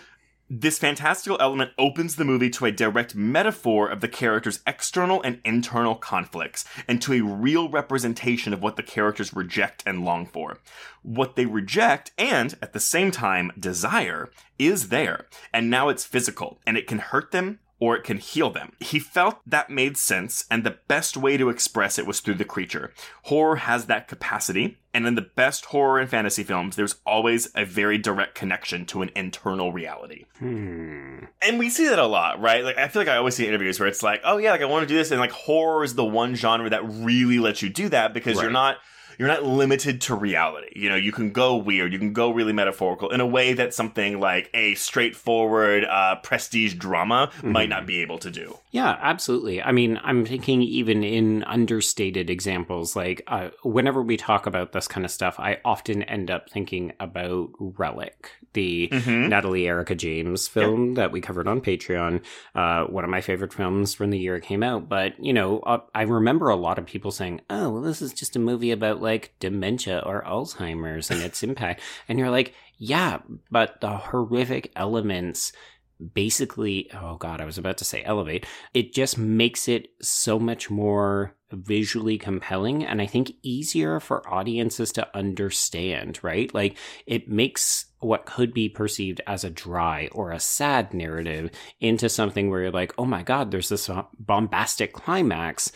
This fantastical element opens the movie to a direct metaphor of the character's external and internal conflicts, and to a real representation of what the characters reject and long for. What they reject, and at the same time desire, is there, and now it's physical, and it can hurt them or it can heal them. He felt that made sense, and the best way to express it was through the creature. Horror has that capacity, and in the best horror and fantasy films, there's always a very direct connection to an internal reality. Hmm. And we see that a lot, right? Like I feel like I always see interviews where it's like, "Oh yeah, like I want to do this," and like horror is the one genre that really lets you do that because you're not you're not limited to reality. You know, you can go weird, you can go really metaphorical in a way that something like a straightforward uh, prestige drama might not be able to do. Yeah, absolutely. I mean, I'm thinking even in understated examples, like uh, whenever we talk about this kind of stuff, I often end up thinking about Relic, the Mhm. Natalie Erica James film that we covered on Patreon. Uh, one of my favorite films from the year it came out. But, you know, uh, I remember a lot of people saying, oh, well, this is just a movie about like dementia or Alzheimer's and its impact. And you're like, yeah, but the horrific elements basically oh god i was about to say elevate it just makes it so much more visually compelling and i think easier for audiences to understand right like it makes what could be perceived as a dry or a sad narrative into something where you're like oh my god there's this uh, bombastic climax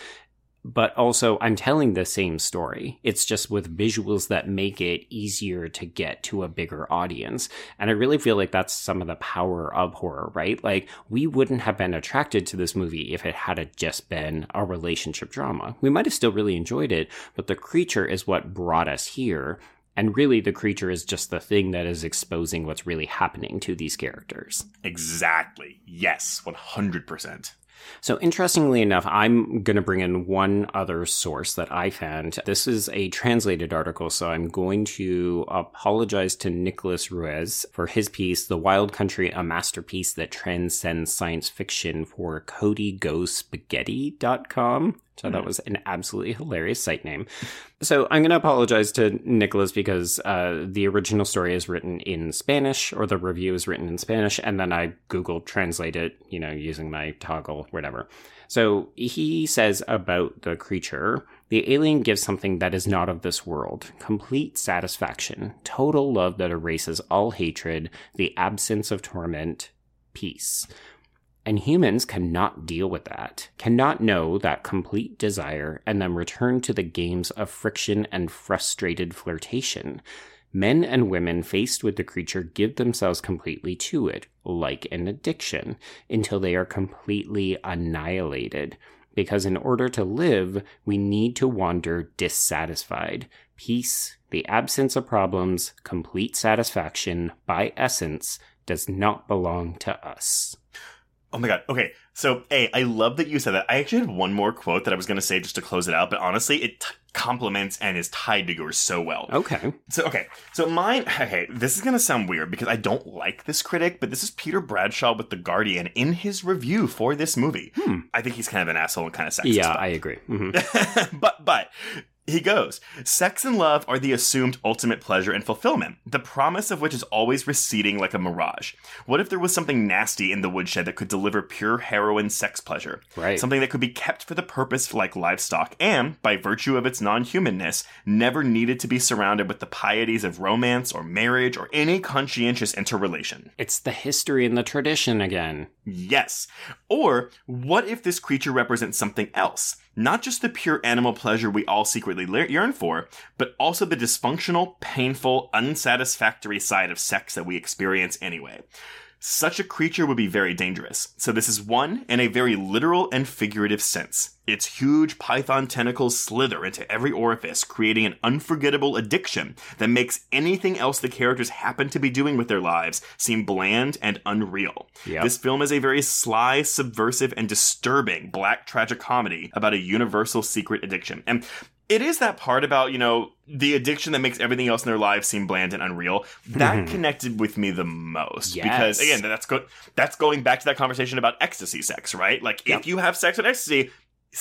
but also I'm telling the same story. It's just with visuals that make it easier to get to a bigger audience. And I really feel like that's some of the power of horror, right? Like we wouldn't have been attracted to this movie if it had just been a relationship drama. We might have still really enjoyed it, but the creature is what brought us here. And really, the creature is just the thing that is exposing what's really happening to these characters. Exactly. Yes, 100%. So, interestingly enough, I'm going to bring in one other source that I found. This is a translated article, so I'm going to apologize to Nicholas Ruiz for his piece, The Wild Country, a masterpiece that transcends science fiction for CodyGoSpaghetti.com. So that was an absolutely hilarious site name. So I'm going to apologize to Nicholas because uh, the original story is written in Spanish, or the review is written in Spanish, and then I Google translate it, you know, using my toggle, whatever. So he says about the creature the alien gives something that is not of this world complete satisfaction, total love that erases all hatred, the absence of torment, peace. And humans cannot deal with that, cannot know that complete desire, and then return to the games of friction and frustrated flirtation. Men and women faced with the creature give themselves completely to it, like an addiction, until they are completely annihilated. Because in order to live, we need to wander dissatisfied. Peace, the absence of problems, complete satisfaction, by essence, does not belong to us. Oh my god. Okay. So, A, I love that you said that. I actually had one more quote that I was going to say just to close it out, but honestly, it t- complements and is tied to yours so well. Okay. So, okay. So, mine, okay, this is going to sound weird because I don't like this critic, but this is Peter Bradshaw with The Guardian in his review for this movie. I think he's kind of an asshole and kind of sexist. Yeah, I agree. hmm (laughs) but but he goes, sex and love are the assumed ultimate pleasure and fulfillment, the promise of which is always receding like a mirage. What if there was something nasty in the woodshed that could deliver pure heroin sex pleasure? Right. Something that could be kept for the purpose like livestock and, by virtue of its non-humanness, never needed to be surrounded with the pieties of romance or marriage or any conscientious interrelation. It's the history and the tradition again. Yes. Or what if this creature represents something else? Not just the pure animal pleasure we all secretly yearn for, but also the dysfunctional, painful, unsatisfactory side of sex that we experience anyway. Such a creature would be very dangerous. So this is one in a very literal and figurative sense. Its huge python tentacles slither into every orifice, creating an unforgettable addiction that makes anything else the characters happen to be doing with their lives seem bland and unreal. Yep. This film is a very sly, subversive, and disturbing black tragic comedy about a universal secret addiction. And it is that part about, you know, the addiction that makes everything else in their lives seem bland and unreal. That (laughs) connected with me the most. Because again, that's go- that's going back to that conversation about ecstasy sex, right? Like if you have sex with ecstasy,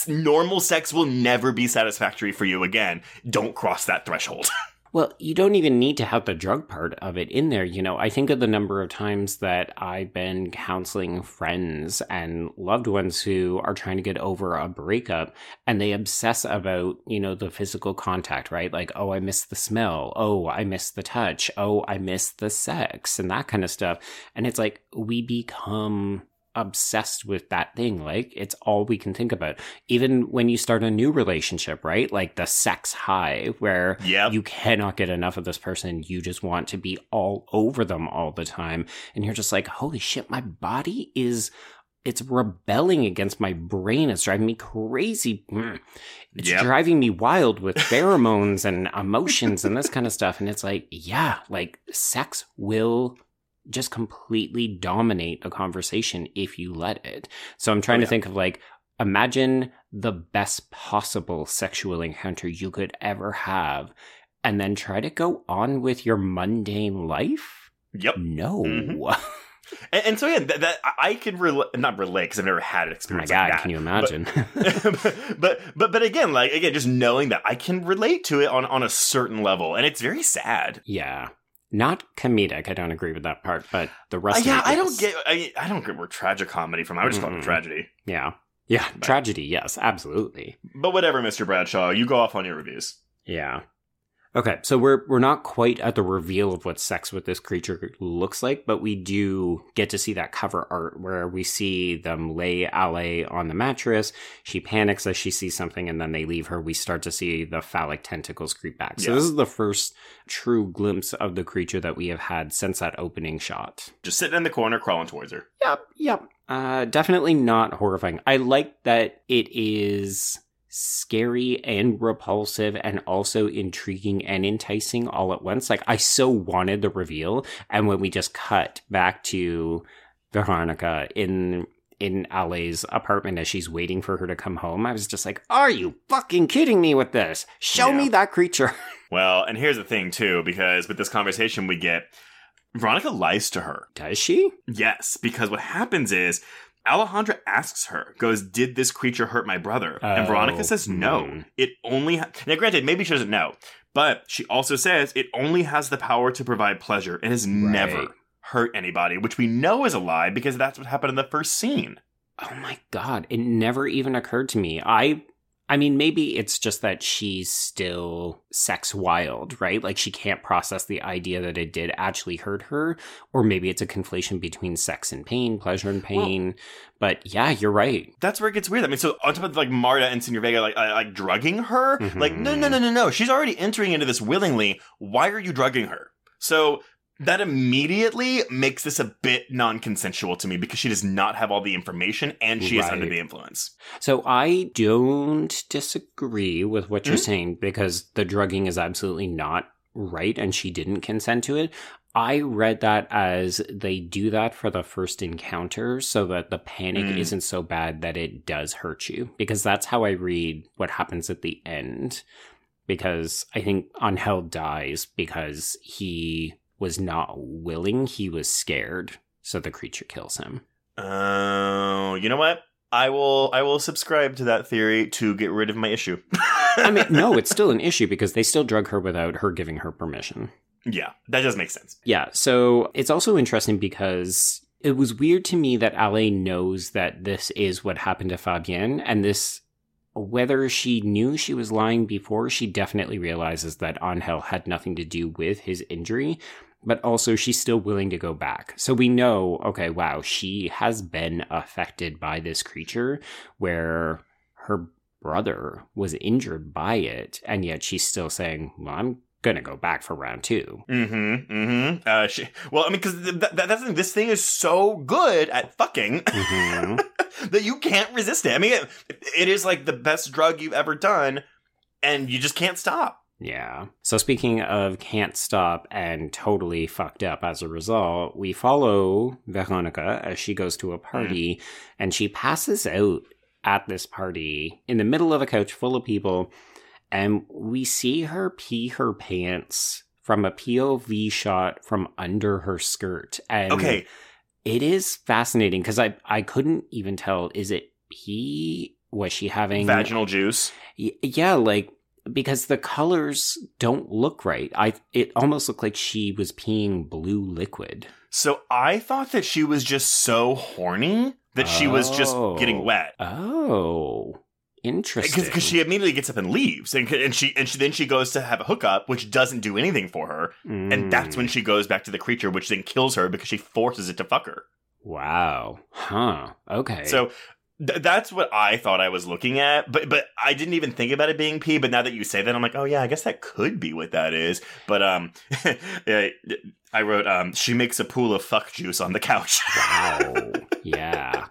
normal sex will never be satisfactory for you again. Don't cross that threshold. (laughs) Well, you don't even need to have the drug part of it in there. You know, I think of the number of times that I've been counseling friends and loved ones who are trying to get over a breakup and they obsess about, you know, the physical contact, right? Like, oh, I miss the smell. Oh, I miss the touch. Oh, I miss the sex and that kind of stuff. And it's like we become obsessed with that thing. Like it's all we can think about. Even when you start a new relationship, right? Like the sex high where Yep. you cannot get enough of this person. You just want to be all over them all the time. And you're just like, holy shit, my body is it's rebelling against my brain. It's driving me crazy. Mm. It's Yep. driving me wild with (laughs) pheromones and emotions and this kind of stuff. And it's like, yeah, like sex will just completely dominate a conversation if you let it. So I'm trying Oh, to think of like, imagine the best possible sexual encounter you could ever have, and then try to go on with your mundane life. Yep. No. Mhm. (laughs) And, and so yeah, that, that I- can relate, not relate because I've never had an Oh my experience god, like that. can you imagine? but, (laughs) but but but again, like again, just knowing that I can relate to it on on a certain level, and it's very sad. yeah. Not comedic. I don't agree with that part, but the Uh, rest of yeah, I don't get I, I don't get where tragic comedy from. I would just call it Mm-mm. tragedy. Yeah. Yeah. But- Tragedy. Yes, absolutely. But whatever, Mr. Bradshaw, you go off on your reviews. Yeah. Okay, so we're we're not quite at the reveal of what sex with this creature looks like, but we do get to see that cover art where we see them lay Ale on the mattress. She panics as she sees something, and then they leave her. We start to see the phallic tentacles creep back. So Yeah. this is the first true glimpse of the creature that we have had since that opening shot. Just sitting in the corner, crawling towards her. Yep, yep. Uh, definitely not horrifying. I like that it is scary and repulsive and also intriguing and enticing all at once. Like, I so wanted the reveal. And when we just cut back to Veronica in in Ale's apartment as she's waiting for her to come home, I was just like, Are you fucking kidding me with this? Show Yeah. me that creature. (laughs) Well, and here's the thing too, because with this conversation we get, Veronica lies to her. Does she? Yes, because what happens is Alejandra asks her, goes, Did this creature hurt my brother? and Oh, Veronica says, No. hmm. It only. Ha- now, granted, maybe she doesn't know, but she also says it only has the power to provide pleasure and has never hurt anybody, which we know is a lie because that's what happened in the first scene. Oh my god, it never even occurred to me. I I mean maybe it's just that she's still sex wild, right? Like she can't process the idea that it did actually hurt her or maybe it's a conflation between sex and pain, pleasure and pain. but yeah, you're right. That's where it gets weird. I mean, so on top of like Marta and Senor Vega like uh, like drugging her, Mhm. like no no no no no, she's already entering into this willingly. Why are you drugging her? So that immediately makes this a bit non-consensual to me because she does not have all the information and she is under the influence. So I don't disagree with what you're Mhm. saying because the drugging is absolutely not right and she didn't consent to it. I read that as they do that for the first encounter so that the panic Mm. isn't so bad that it does hurt you because that's how I read what happens at the end because I think Angel dies because he was not willing, he was scared, so the creature kills him. Oh, you know what? I will I will subscribe to that theory to get rid of my issue. I mean, no, (laughs) it's still an issue because they still drug her without her giving her permission. yeah, that does make sense. Yeah, so it's also interesting because it was weird to me that Ale knows that this is what happened to Fabian, and this, whether she knew she was lying before, she definitely realizes that Angel had nothing to do with his injury, but also she's still willing to go back. So we know, okay, wow, she has been affected by this creature where her brother was injured by it, and yet she's still saying, well, I'm gonna go back for round two. Mm-hmm. Mm-hmm. Uh, she, well, I mean, because th- th- that's. This thing is so good at fucking (laughs) Mhm. that you can't resist it. I mean, it, it is like the best drug you've ever done, and you just can't stop. Yeah. So speaking of can't stop and totally fucked up as a result, we follow Veronica as she goes to a hmm. party and she passes out at this party in the middle of a couch full of people and we see her pee her pants from a POV shot from under her skirt. And Okay, it is fascinating because I I couldn't even tell is it pee was she having vaginal juice. Yeah, like because the colors don't look right. I it almost looked like she was peeing blue liquid. So I thought that she was just so horny that she was just Oh. getting wet. Oh, interesting. Because she immediately gets up and leaves, and, and she and she then she goes to have a hookup, which doesn't do anything for her, and that's Mm. when she goes back to the creature, which then kills her because she forces it to fuck her. Wow. Huh. Okay. So th- that's what I thought I was looking at, but but I didn't even think about it being pee. But now that you say that, I'm like, oh yeah, I guess that could be what that is. But um, (laughs) I wrote um, she makes a pool of fuck juice on the couch. (laughs) Wow. yeah.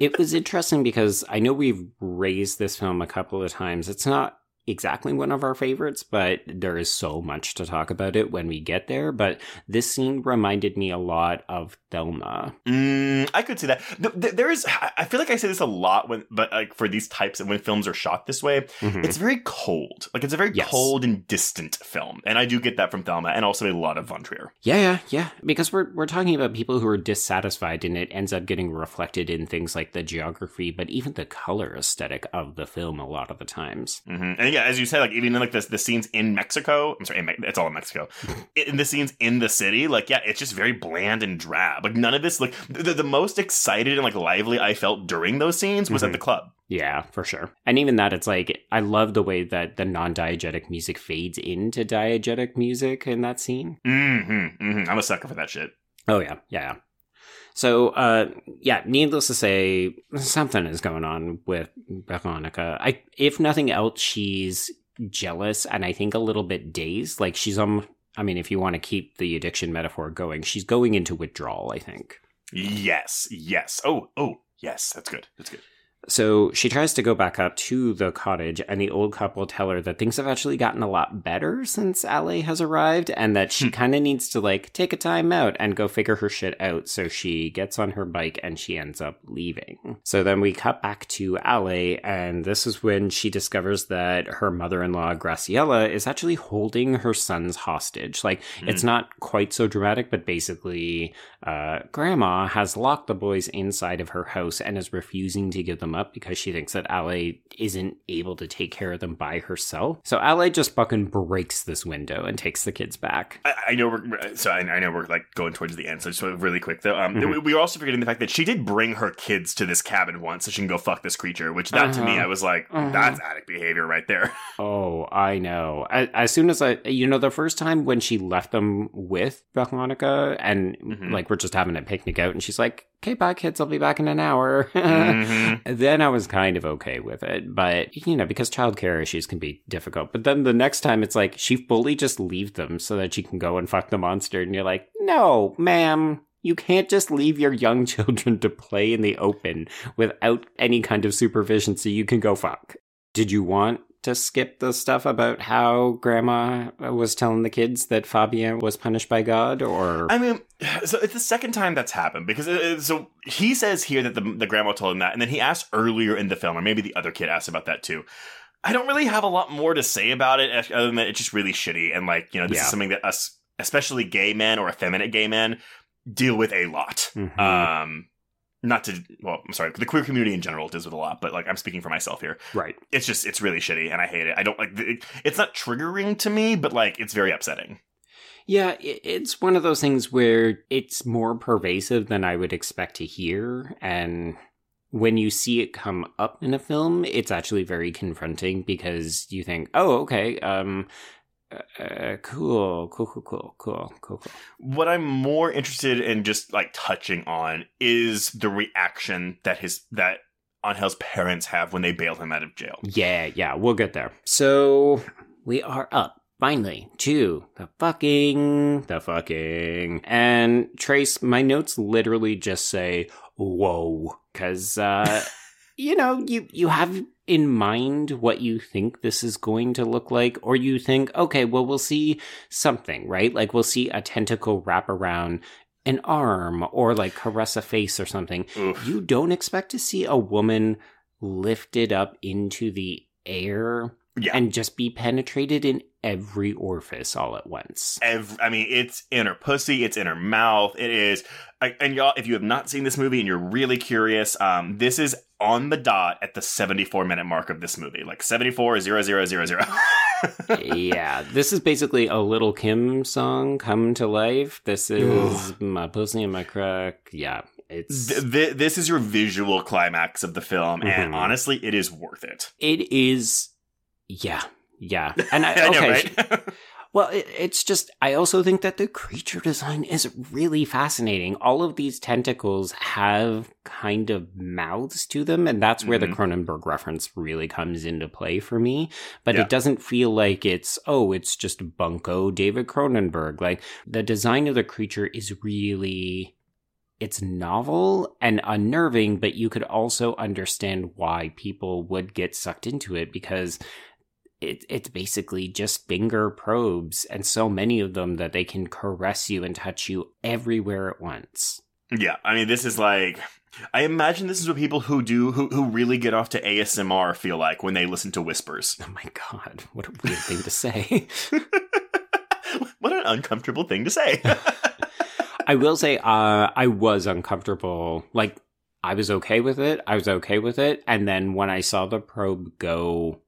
It was interesting because I know we've raised this film a couple of times. It's not exactly one of our favorites, but there is so much to talk about it when we get there. But this scene reminded me a lot of Thelma. Mm, I could see that. Th- th- there is, I feel like I say this a lot when, but like for these types of when films are shot this way, Mhm. it's very cold. Like it's a very Yes. cold and distant film, and I do get that from Thelma, and also a lot of Von Trier. Yeah, yeah, yeah. Because we're we're talking about people who are dissatisfied, and it ends up getting reflected in things like the geography, but even the color aesthetic of the film a lot of the times. hmm And yeah, as you said, like even in like the the scenes in Mexico, I'm sorry, in Me- it's all in Mexico. (laughs) in the scenes in the city, like yeah, it's just very bland and drab. Like none of this, like the, the most excited and like lively I felt during those scenes was Mhm. at the club. Yeah, for sure. And even that, it's like I love the way that the non-diegetic music fades into diegetic music in that scene. Mm-hmm, mm-hmm. I'm a sucker for that shit. Oh yeah, yeah. So, uh, yeah, needless to say, something is going on with Veronica. I, if nothing else, she's jealous and I think a little bit dazed. Like she's um, I mean, if you want to keep the addiction metaphor going, she's going into withdrawal. I think. Yes, yes. Oh, oh, yes. That's good. That's good. So she tries to go back up to the cottage, and the old couple tell her that things have actually gotten a lot better since Ale has arrived, and that she kind of needs to like take a time out and go figure her shit out. So she gets on her bike and she ends up leaving. So then we cut back to Ale, and this is when she discovers that her mother in law, Graciela, is actually holding her son's hostage. Like, it's not quite so dramatic, but basically, uh, grandma has locked the boys inside of her house and is refusing to give them up because she thinks that Ale isn't able to take care of them by herself. So Ale just fucking breaks this window and takes the kids back. I, I know we're so I, I know we're like going towards the end. So just really quick though, um, Mhm. we, were also forgetting the fact that she did bring her kids to this cabin once so she can go fuck this creature. Which that to me, Uh-huh. I was like, Uh-huh. that's addict behavior right there. (laughs) Oh, I know. As, as soon as I, you know, the first time when she left them with Veronica and Mhm. like we're just having a picnic out and she's like, okay, bye kids, I'll be back in an hour. Mhm. (laughs) Then I was kind of okay with it. But, you know, because childcare issues can be difficult. But then the next time it's like she fully just leaves them so that she can go and fuck the monster. And you're like, no, ma'am. You can't just leave your young (laughs) children to play in the open without any kind of supervision so you can go fuck. Did you want to skip the stuff about how grandma was telling the kids that Fabian was punished by God or I mean, so it's the second time that's happened because it, it- so he says here that the, the grandma told him that, and then he asked earlier in the film, or maybe the other kid asked about that too. I don't really have a lot more to say about it other than that it's just really shitty, and like you know, this Yeah. is something that us, especially gay men or effeminate gay men, deal with a lot. Mhm. Um, not to well, I'm sorry, the queer community in general deals with a lot, but like I'm speaking for myself here. right. It's just it's really shitty, and I hate it. I don't like it, it's not triggering to me, but like it's very upsetting. Yeah, it's one of those things where it's more pervasive than I would expect to hear. And when you see it come up in a film, it's actually very confronting because you think, oh, okay, um, uh, uh, cool, cool, cool, cool, cool, cool, cool. What I'm more interested in just like touching on is the reaction that his that Angel's parents have when they bail him out of jail. Yeah, yeah, we'll get there. So we are up. Finally, to the fucking, the fucking. And Trace, my notes literally just say, whoa. Cause, uh, you know, you, you have in mind what you think this is going to look like, or you think, okay, well, we'll see something, right? Like we'll see a tentacle wrap around an arm or like caress a face or something Oof. you don't expect to see a woman lifted up into the air Yeah. and just be penetrated in every orifice all at once. Ev- I mean, it's in her pussy, it's in her mouth. It is, I, and y'all, if you have not seen this movie and you're really curious, um, this is on the dot at the 74 minute mark of this movie, like 74 zero zero zero zero. (laughs) yeah, this is basically a Lil' Kim song come to life. This is my pussy and my crack. Yeah, it's Th- th- this is your visual climax of the film, and Mhm. honestly, it is worth it. it is. Yeah, yeah, and I, (laughs) I know, right? Well, it, it's just, I also think that the creature design is really fascinating. All of these tentacles have kind of mouths to them, and that's where Mhm. the Cronenberg reference really comes into play for me. But Yeah. it doesn't feel like it's, oh, it's just Bunko David Cronenberg. Like, the design of the creature is really. It's novel and unnerving, but you could also understand why people would get sucked into it because it, it's basically just finger probes and so many of them that they can caress you and touch you everywhere at once. yeah, I mean, this is like. I imagine this is what people who do who who really get off to ASMR feel like when they listen to whispers. Oh my god, what a weird thing to say. (laughs) what an uncomfortable thing to say. (laughs) I will say uh I was uncomfortable. Like I was okay with it. I was okay with it and then when I saw the probe go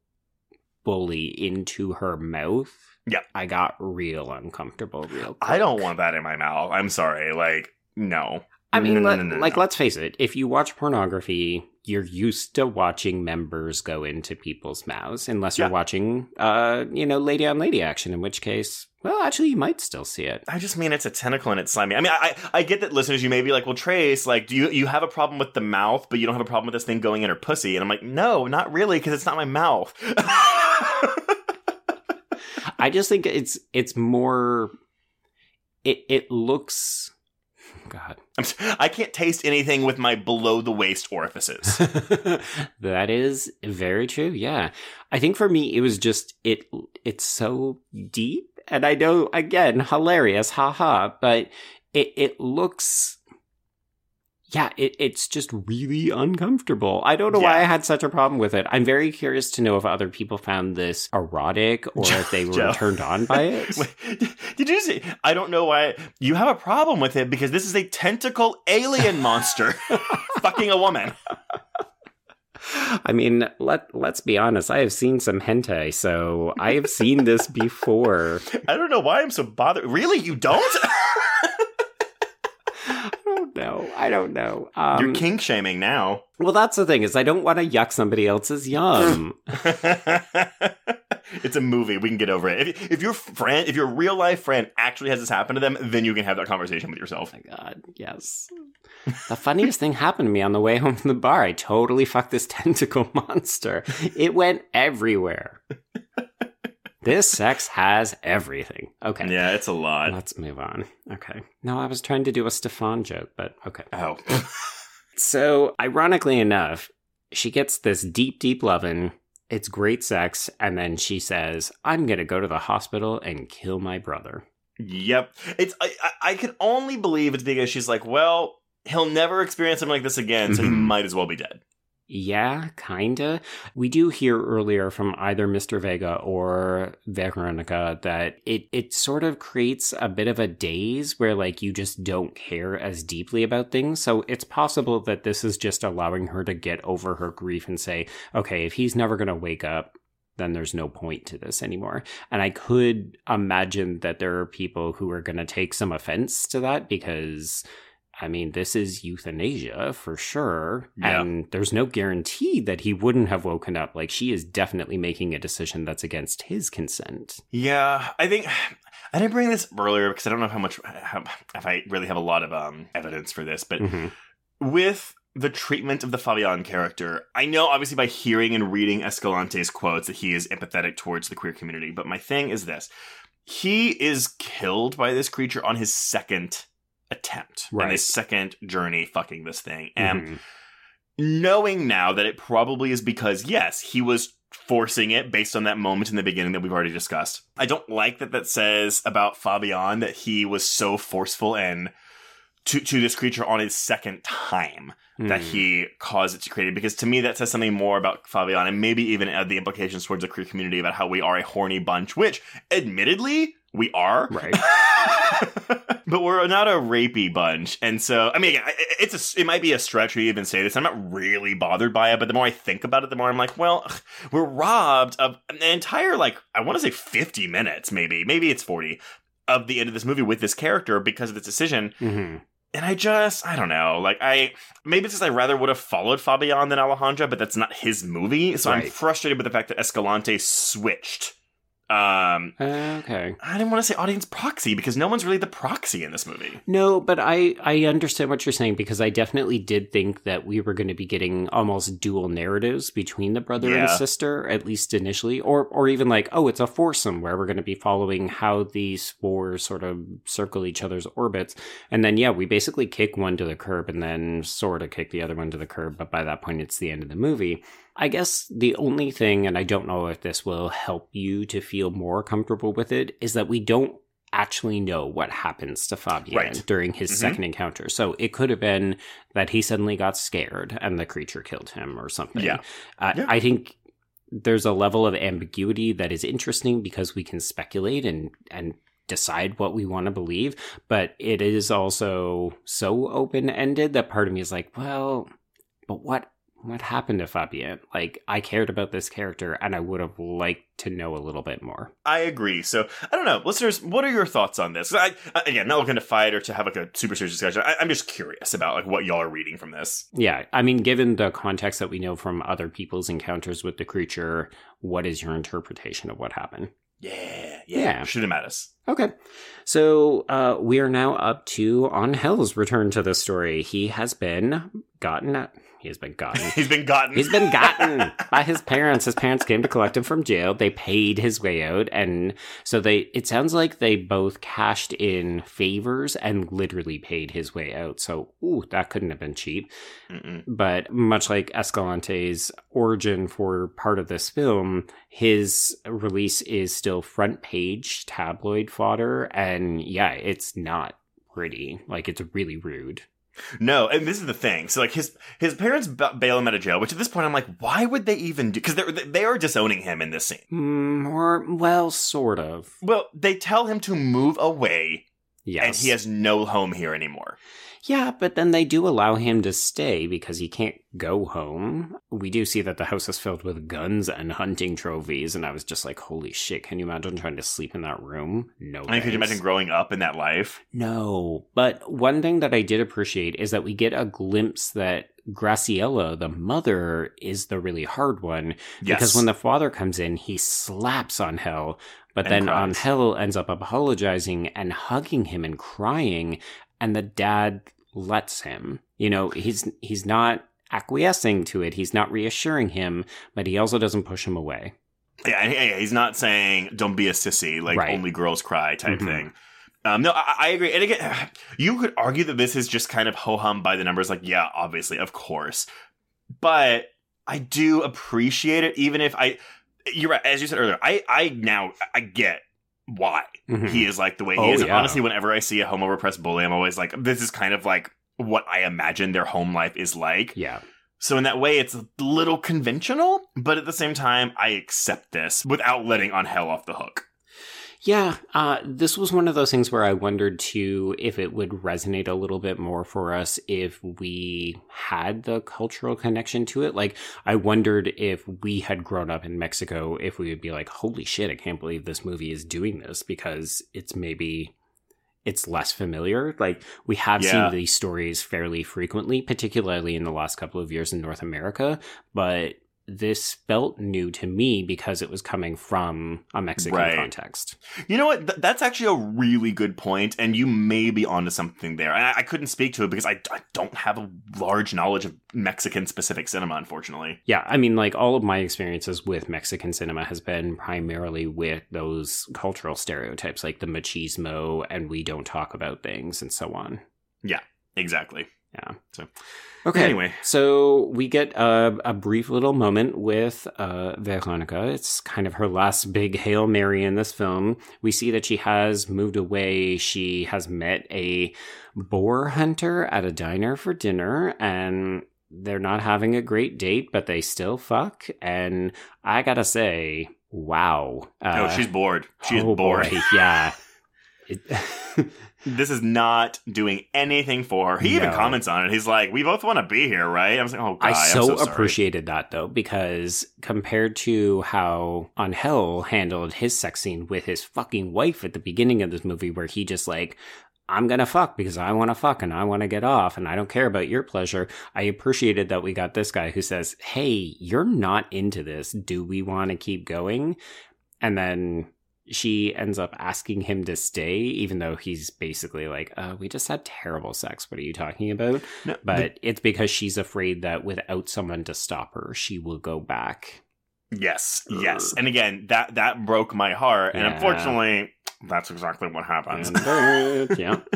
fully into her mouth, Yeah. I got real uncomfortable real quick. I don't want that in my mouth. I'm sorry. Like, no. I mean, No, no, let- no, like, let's face it. If you watch pornography, you're used to watching members go into people's mouths, unless you're watching, uh, you know, lady on lady action. In which case, well, actually, you might still see it. I just mean it's a tentacle and it's slimy. I mean, I, I I get that listeners, you may be like, well, Trace, like, do you you have a problem with the mouth, but you don't have a problem with this thing going in her pussy? And I'm like, no, not really, because it's not my mouth. (laughs) (laughs) I just think it's it's more. It it looks. God, I'm I can't taste anything with my below the waist orifices. (laughs) that is very true. Yeah, I think for me it was just it. It's so deep, and I know again hilarious, haha. But it it looks. Yeah, it, it's just really uncomfortable. I don't know why I had such a problem with it. I'm very curious to know if other people found this erotic or (laughs) if they were turned on by it. (laughs) Wait, Did you see? I don't know why you have a problem with it because this is a tentacle alien (laughs) monster fucking a woman. I mean, let let's be honest. I have seen some hentai, so I have seen this before. I don't know why I'm so bothered. Really, you don't? Don't know. I don't know. Um, You're kink shaming now. well, that's the thing is, I don't want to yuck somebody else's yum. (laughs) (laughs) it's a movie. We can get over it. If, if your friend, if your real life friend actually has this happen to them, then you can have that conversation with yourself. oh my god, yes. The funniest thing happened to me on the way home from the bar. I totally fucked this (laughs) tentacle monster. It went everywhere. This sex has everything. Okay. Yeah, it's a lot. Let's move on. Okay. No, I was trying to do a Stefan joke, but okay. Oh, (laughs) So, ironically enough, she gets this deep, deep lovin'. It's great sex, and then she says, "I'm gonna go to the hospital and kill my brother." yep. It's I, I, I can only believe it's because she's like, well, he'll never experience something like this again, so he Mhm. might as well be dead. Yeah, kinda. We do hear earlier from either Mr. Vega or Veronica that it it sort of creates a bit of a daze where like you just don't care as deeply about things. So it's possible that this is just allowing her to get over her grief and say, okay, if he's never gonna wake up, then there's no point to this anymore. And I could imagine that there are people who are gonna take some offense to that because I mean, this is euthanasia for sure. Yeah. And there's no guarantee that he wouldn't have woken up. Like, she is definitely making a decision that's against his consent. Yeah, I think I didn't bring this earlier because I don't know how much how, if I really have a lot of um evidence for this, but Mhm. with the treatment of the Fabian character, I know obviously by hearing and reading Escalante's quotes that he is empathetic towards the queer community, but my thing is this. He is killed by this creature on his second attempt and Right. his second journey fucking this thing. And Mhm. knowing now that it probably is because yes he was forcing it based on that moment in the beginning that we've already discussed i don't like that that says about fabian that he was so forceful and to to this creature on his second time that Hmm. he caused it to create it. Because to me, that says something more about Fabian and maybe even the implications towards the queer community about how we are a horny bunch, which admittedly we are. Right. (laughs) but we're not a rapey bunch. And so, I mean, again, it's a, it might be a stretch to even say this. I'm not really bothered by it, but the more I think about it, the more I'm like, well, we're robbed of an entire, like, I want to say 50 minutes, maybe. Maybe it's 40 of the end of this movie with this character because of this decision. Mhm. And I just, I don't know. Like, I, maybe it's just I rather would have followed Fabian than Alejandra, but that's not his movie. So I'm frustrated with the fact that Escalante switched. Um, Okay. I didn't want to say audience proxy because no one's really the proxy in this movie. No, but I I understand what you're saying because I definitely did think that we were going to be getting almost dual narratives between the brother and sister at least initially or or even like oh it's a foursome where we're going to be following how these four sort of circle each other's orbits and then yeah we basically kick one to the curb and then sort of kick the other one to the curb but by that point it's the end of the movie. I guess the only thing, and I don't know if this will help you to feel more comfortable with it, is that we don't actually know what happens to Fabian Right. during his Mhm. second encounter. So it could have been that he suddenly got scared and the creature killed him or something. Yeah. Uh, Yeah. I think there's a level of ambiguity that is interesting because we can speculate and and decide what we want to believe, but it is also so open-ended that part of me is like, well, but what what happened to Fabian? Like I cared about this character and I would have liked to know a little bit more. I agree. So I don't know, listeners. What are your thoughts on this? I, again, not looking to fight or to have like a super serious discussion. I, I'm just curious about like what y'all are reading from this. Yeah, I mean, given the context that we know from other people's encounters with the creature, what is your interpretation of what happened? Yeah, Yeah. yeah. Shoot him at us. Okay. So uh, we are now up to Angel's return to the story. He has been gotten. He has been gotten. (laughs) He's been gotten. He's been gotten by his parents. His parents came to collect him from jail. They paid his way out, and so they. It sounds like they both cashed in favors and literally paid his way out. So, ooh, that couldn't have been cheap. Mm-mm. But much like Escalante's origin for part of this film, his release is still front page tabloid fodder, and yeah, it's not pretty. Like it's really rude. No, and this is the thing. So like his his parents ba- bail him out of jail, which at this point I'm like, why would they even do? Because they they are disowning him in this scene. Mm, or well, sort of. Well, they tell him to move away, Yes. and he has no home here anymore. Yeah, but then they do allow him to stay because he can't go home. We do see that the house is filled with guns and hunting trophies, and I was just like, holy shit, can you imagine trying to sleep in that room? No. I mean, could you imagine growing up in that life? No. But one thing that I did appreciate is that we get a glimpse that Graciela, the mother, is the really hard one. Yes. Because when the father comes in, he slaps Angel, but And then cries. Angel ends up apologizing and hugging him and crying, and the dad lets him. You know, he's he's not acquiescing to it. He's not reassuring him, but he also doesn't push him away. Yeah, he- he's not saying "don't be a sissy," like Right. only girls cry type Mhm. thing. Um, no, I, I agree. And again, (sighs) you could argue that this is just kind of ho hum by the numbers. Like, yeah, obviously, of course, but I do appreciate it, even if I. You're right, as you said earlier. I I now I get why Mhm. he is like the way he Oh, is. Yeah. honestly, whenever I see a homo repressed bully, I'm always like, this is kind of like what I imagine their home life is like. Yeah. So in that way, it's a little conventional, but at the same time, I accept this without letting Angel off the hook. Yeah, uh, this was one of those things where I wondered too if it would resonate a little bit more for us if we had the cultural connection to it. Like, I wondered if we had grown up in Mexico, if we would be like, holy shit, I can't believe this movie is doing this because it's maybe. It's less familiar. Like we have Yeah. seen these stories fairly frequently, particularly in the last couple of years in North America, but this felt new to me because it was coming from a Mexican Right. context. You know what? Th- that's actually a really good point, and you may be onto something there. I, I couldn't speak to it because I, I don't have a large knowledge of Mexican specific cinema, unfortunately. Yeah, I mean, like all of my experiences with Mexican cinema has been primarily with those cultural stereotypes, like the machismo and we don't talk about things and so on. Yeah, exactly. Yeah. So Okay. Anyway. so we get a, a brief little moment with uh, Veronica. It's kind of her last big Hail Mary in this film. We see that she has moved away. She has met a boar hunter at a diner for dinner, and they're not having a great date, but they still fuck. And I gotta say, wow. no, Uh, she's bored. She's oh bored. boy, (laughs) yeah. It- (laughs) This is not doing anything for her. He even comments on it. He's like, "We both want to be here, right?" I was like, "Oh God, I I'm so, so appreciated that though, because compared to how Angel handled his sex scene with his fucking wife at the beginning of this movie, where he just like, I'm gonna fuck because I wanna fuck and I wanna get off and I don't care about your pleasure. I appreciated that we got this guy who says, Hey, you're not into this. Do we wanna keep going? And then she ends up asking him to stay, even though he's basically like, uh, we just had terrible sex. What are you talking about? No, but it's because she's afraid that without someone to stop her, she will go back. Yes, yes. And again, that that broke my heart, and Yeah. unfortunately, that's exactly what happens. Yeah. (laughs)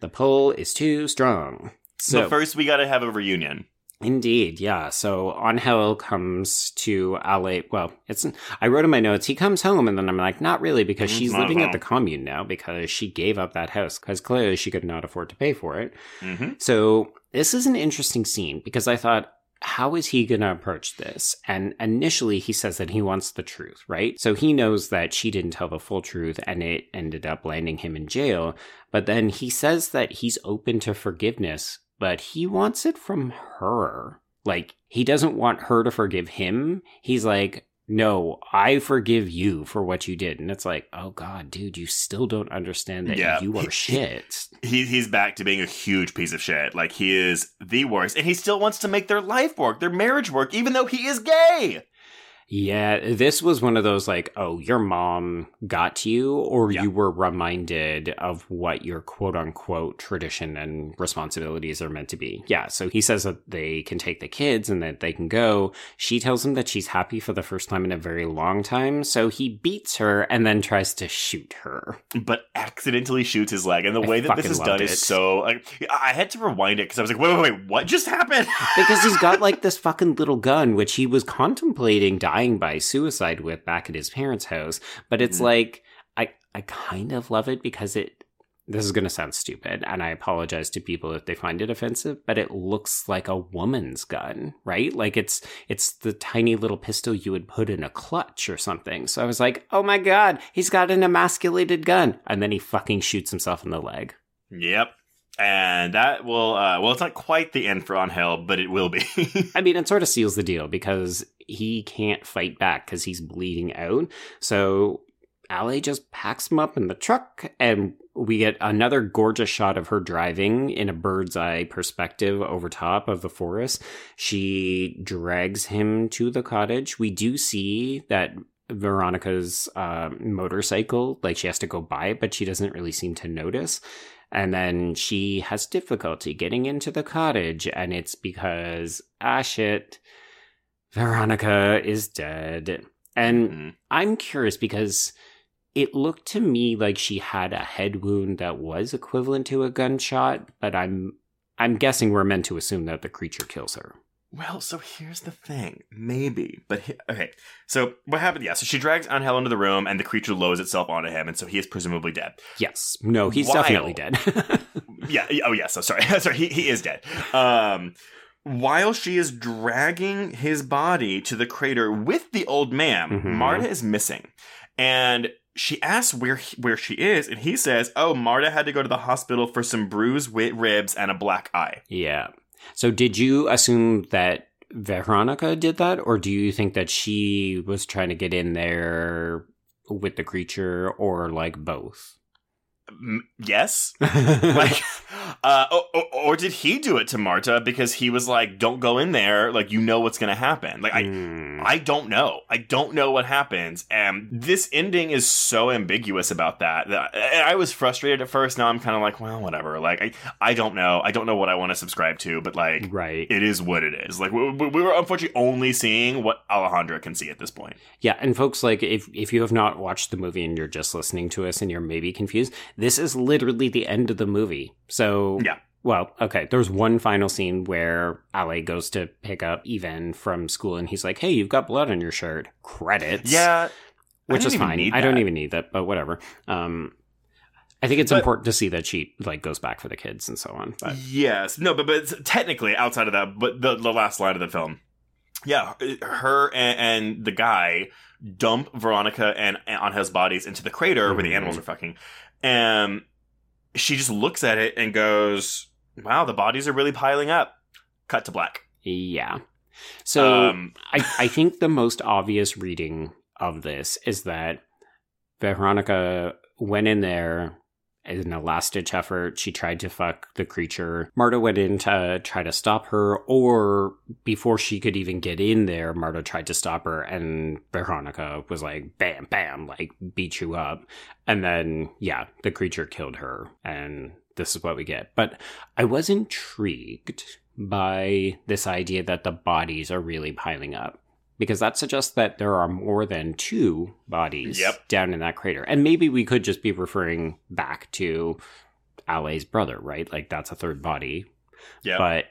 The pull is too strong. So, but first, we got to have a reunion. Indeed, yeah. So Angel comes to LA. Well, it's I wrote in my notes. He comes home, and then I'm like, not really, because she's not living at the commune now because she gave up that house because clearly she could not afford to pay for it. hmm So this is an interesting scene because I thought, how is he going to approach this? And initially, he says that he wants the truth, right? So he knows that she didn't tell the full truth and it ended up landing him in jail. But then he says that he's open to forgiveness, but he wants it from her. Like, he doesn't want her to forgive him. He's like, no, I forgive you for what you did. And it's like, oh God, dude, you still don't understand that Yeah. you are shit. He, he's back to being a huge piece of shit. Like he is the worst, and he still wants to make their life work, their marriage work, even though he is gay. Yeah, this was one of those like, oh, your mom got to you, or Yeah. you were reminded of what your quote unquote tradition and responsibilities are meant to be. Yeah, so he says that they can take the kids and that they can go. She tells him that she's happy for the first time in a very long time, so he beats her and then tries to shoot her. but accidentally shoots his leg. And the I way that this is done it. is so. Like, I had to rewind it because I was like, wait, wait, wait, what just happened? Because he's got like (laughs) this fucking little gun, which he was contemplating dying by suicide with back at his parents' house. But it's Mhm. like, I, I kind of love it because it, this is going to sound stupid, and I apologize to people if they find it offensive, but it looks like a woman's gun, right? Like it's, it's the tiny little pistol you would put in a clutch or something. So I was like, oh my god, he's got an emasculated gun. And then he fucking shoots himself in the leg. yep. And that will, uh, well, it's not quite the end for Angel, but it will be. (laughs) I mean, it sort of seals the deal because he can't fight back because he's bleeding out. So Allie just packs him up in the truck, and we get another gorgeous shot of her driving in a bird's eye perspective over top of the forest. She drags him to the cottage. We do see that. Veronica's uh, motorcycle, like she has to go by it, but she doesn't really seem to notice. And then she has difficulty getting into the cottage, and it's because, ah, shit, Veronica is dead. And Mhm. I'm curious because it looked to me like she had a head wound that was equivalent to a gunshot, but I'm I'm guessing we're meant to assume that the creature kills her. Well, so here's the thing. Maybe. But, he- okay. So, what happened? Yeah, so she drags Angel into the room, and the creature lowers itself onto him, and so he is presumably dead. Yes. No, he's While- definitely dead. (laughs) Yeah. Oh, yes. yeah. So sorry. (laughs) sorry. He, he is dead. Um, while she is dragging his body to the crater with the old man, Mhm. Marta is missing, and she asks where he- where she is, and he says, "Oh, Marta had to go to the hospital for some bruised ribs and a black eye." yeah. So did you assume that Veronica did that, or do you think that she was trying to get in there with the creature, or like both? Yes. (laughs) like uh or, or, or did he do it to marta because he was like don't go in there like you know what's gonna happen like i Hmm. I don't know. I don't know what happens. And this ending is so ambiguous about that. that I was frustrated at first. Now I'm kind of like, well, whatever. Like, I, I don't know. I don't know what I want to subscribe to, but like, right. it is what it is. Like, we, we we were unfortunately only seeing what Alejandra can see at this point. Yeah, and folks, like if if you have not watched the movie and you're just listening to us and you're maybe confused, this is literally the end of the movie. So Yeah. well, okay, there's one final scene where Ale goes to pick up Even from school and he's like, hey, you've got blood on your shirt. Credits. Yeah, Which is fine. I don't even need that, but whatever. Um, I think it's But- important to see that she like goes back for the kids and so on. But Yes, no, but but it's- technically outside of that, but the the last line of the film, yeah, her and, and the guy dump Veronica and, and his bodies into the crater where the Mhm. animals are fucking, and she just looks at it and goes, "Wow, the bodies are really piling up." Cut to black. yeah. So um, I, I think the most obvious reading of this is that Veronica went in there in a last ditch effort. She tried to fuck the creature. Marta went in to uh, try to stop her, or before she could even get in there, Marta tried to stop her, and Veronica was like, bam, bam, like beat you up. And then, yeah, the creature killed her, and this is what we get. But I was intrigued by this idea that the bodies are really piling up because that suggests that there are more than two bodies Yep. down in that crater. And maybe we could just be referring back to Ale's brother, right? Like that's a third body. yeah, But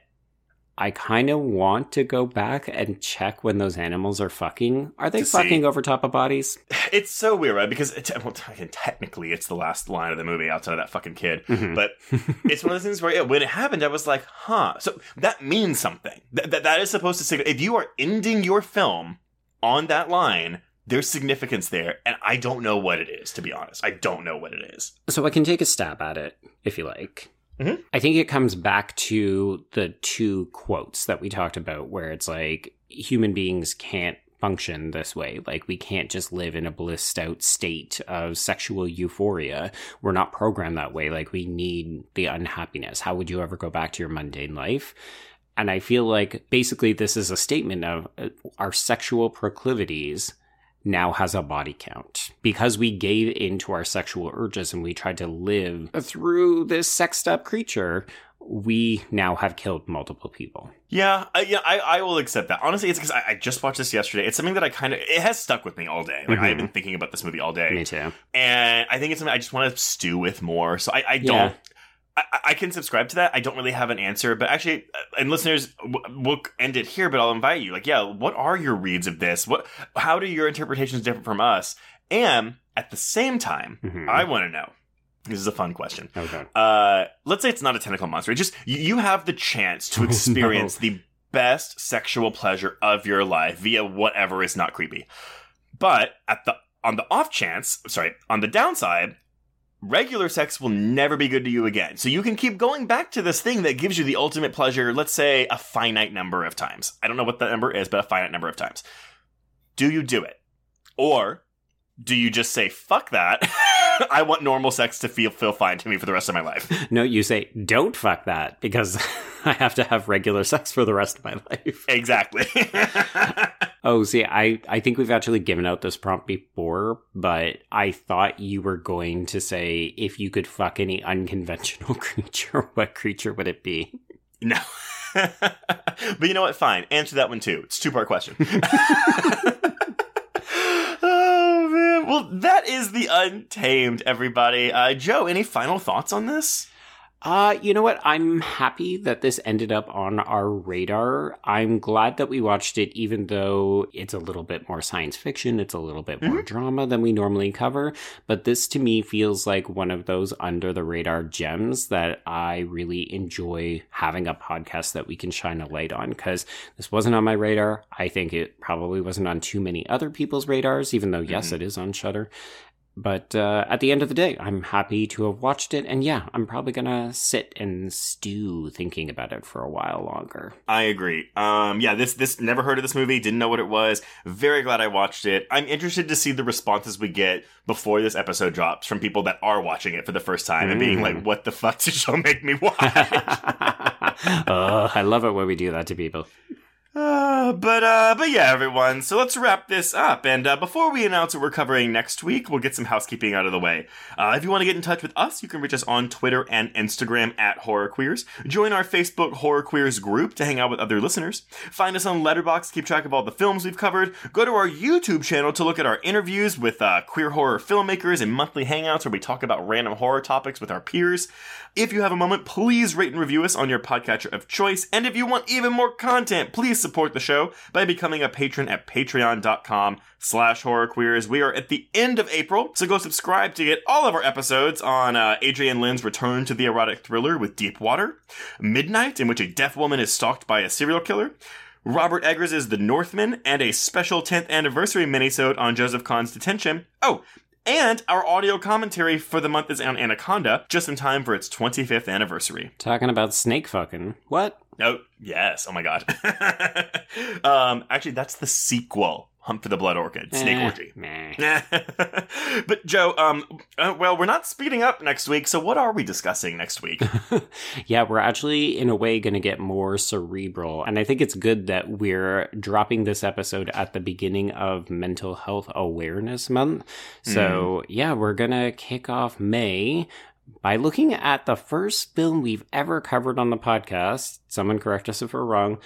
I kind of want to go back and check when those animals are fucking. Are they To see. fucking over top of bodies? (sighs) it's so weird, right? Because it, well, technically, it's the last line of the movie outside of that fucking kid. Mhm. But (laughs) it's one of those things where yeah, when it happened, I was like, huh. So that means something. Th- that that is supposed to say if you are ending your film on that line, there's significance there, and I don't know what it is. To be honest, I don't know what it is. So I can take a stab at it if you like. Mhm. I think it comes back to the two quotes that we talked about, where it's like human beings can't function this way. Like we can't just live in a blissed out state of sexual euphoria. We're not programmed that way. Like we need the unhappiness. How would you ever go back to your mundane life? And I feel like basically this is a statement of uh, our sexual proclivities now has a body count because we gave into our sexual urges and we tried to live through this sexed up creature. We now have killed multiple people. Yeah, I, yeah, I, I will accept that. Honestly, it's because I, I just watched this yesterday. It's something that I kind of it has stuck with me all day. Like Mhm. I've been thinking about this movie all day. Me too. and I think it's something I just want to stew with more. So I, I Yeah. I, I can subscribe to that. I don't really have an answer, but actually, uh, and listeners, we'll end it here. But I'll invite you. Like, yeah, what are your reads of this? What? How do your interpretations differ from us? And at the same time, Mhm. I want to know. This is a fun question. Okay. Uh, let's say it's not a tentacle monster. It just you, you have the chance to (laughs) Oh, experience the best sexual pleasure of your life via whatever is not creepy. But at the on the off chance, sorry, on the downside, regular sex will never be good to you again. So you can keep going back to this thing that gives you the ultimate pleasure, let's say a finite number of times. I don't know what that number is, but a finite number of times. Do you do it? Or do you just say fuck that? (laughs) I want normal sex to feel feel fine to me for the rest of my life. No, you say, don't fuck that because (laughs) I have to have regular sex for the rest of my life. Exactly. (laughs) Oh, see, I, I think we've actually given out this prompt before, but I thought you were going to say if you could fuck any unconventional (laughs) creature, what creature would it be? no. (laughs) but you know what? Fine. Answer that one too. It's a two part question. (laughs) oh man. Well, that is the Untamed, everybody. Uh, Joe, any final thoughts on this? Uh, you know what? I'm happy that this ended up on our radar. I'm glad that we watched it, even though it's a little bit more science fiction. It's a little bit more drama than we normally cover. But this to me feels like one of those under the radar gems that I really enjoy having a podcast that we can shine a light on because this wasn't on my radar. I think it probably wasn't on too many other people's radars, even though, yes, it is on Shudder. But uh, at the end of the day, I'm happy to have watched it, and yeah, I'm probably gonna sit and stew thinking about it for a while longer. I agree. Um, yeah, this this never heard of this movie, didn't know what it was. Very glad I watched it. I'm interested to see the responses we get before this episode drops from people that are watching it for the first time and being Mm. like, "What the fuck did y'all make me watch?" uh, (laughs) I love it when we do that to people. Uh, but uh, but yeah, everyone. So let's wrap this up. And uh, before we announce what we're covering next week, we'll get some housekeeping out of the way. Uh, if you want to get in touch with us, you can reach us on Twitter and Instagram at Horror Queers. Join our Facebook Horror Queers group to hang out with other listeners. Find us on Letterboxd, to keep track of all the films we've covered. Go to our YouTube channel to look at our interviews with uh, queer horror filmmakers and monthly hangouts where we talk about random horror topics with our peers. If you have a moment, please rate and review us on your podcatcher of choice. And if you want even more content, please support the show by becoming a patron at patreon.com slash horrorqueers. We are at the end of April, so go subscribe to get all of our episodes on uh, Adrian Lyne's return to the erotic thriller with Deep Water, Midnight, in which a deaf woman is stalked by a serial killer, Robert Eggers The Northman, and a special 10th anniversary minisode on Joseph Kahn's detention. Oh, and our audio commentary for the month is on Anaconda, just in time for its 25th anniversary. Talking about snake fucking. What? Oh, yes. Oh my god. (laughs) um, actually, that's the sequel. Hunt for the Blood Orchid. Snake Eh, Orgy. meh. (laughs) but Joe, um, uh, well, we're not speeding up next week, so what are we discussing next week? (laughs) yeah, we're actually, in a way, going to get more cerebral. And I think it's good that we're dropping this episode at the beginning of Mental Health Awareness Month. So, yeah, we're going to kick off May by looking at the first film we've ever covered on the podcast. Someone correct us if we're wrong.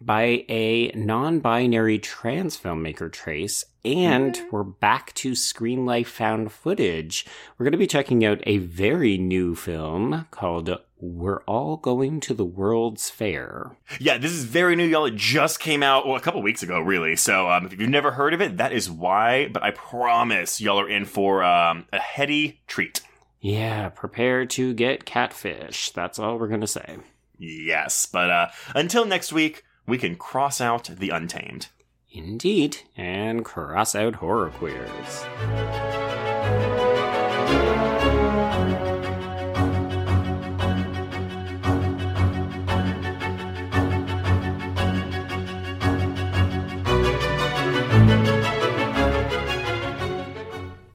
By a non binary trans filmmaker, Trace. And we're back to Screen Life Found Footage. We're going to be checking out a very new film called We're All Going to the World's Fair. yeah, this is very new, y'all. It just came out, well, a couple weeks ago, really. So, um, if you've never heard of it, that is why. But I promise y'all are in for um, a heady treat. Yeah, prepare to get catfish. That's all we're going to say. Yes, but uh, until next week, we can cross out the untamed. Indeed, and cross out horror queers.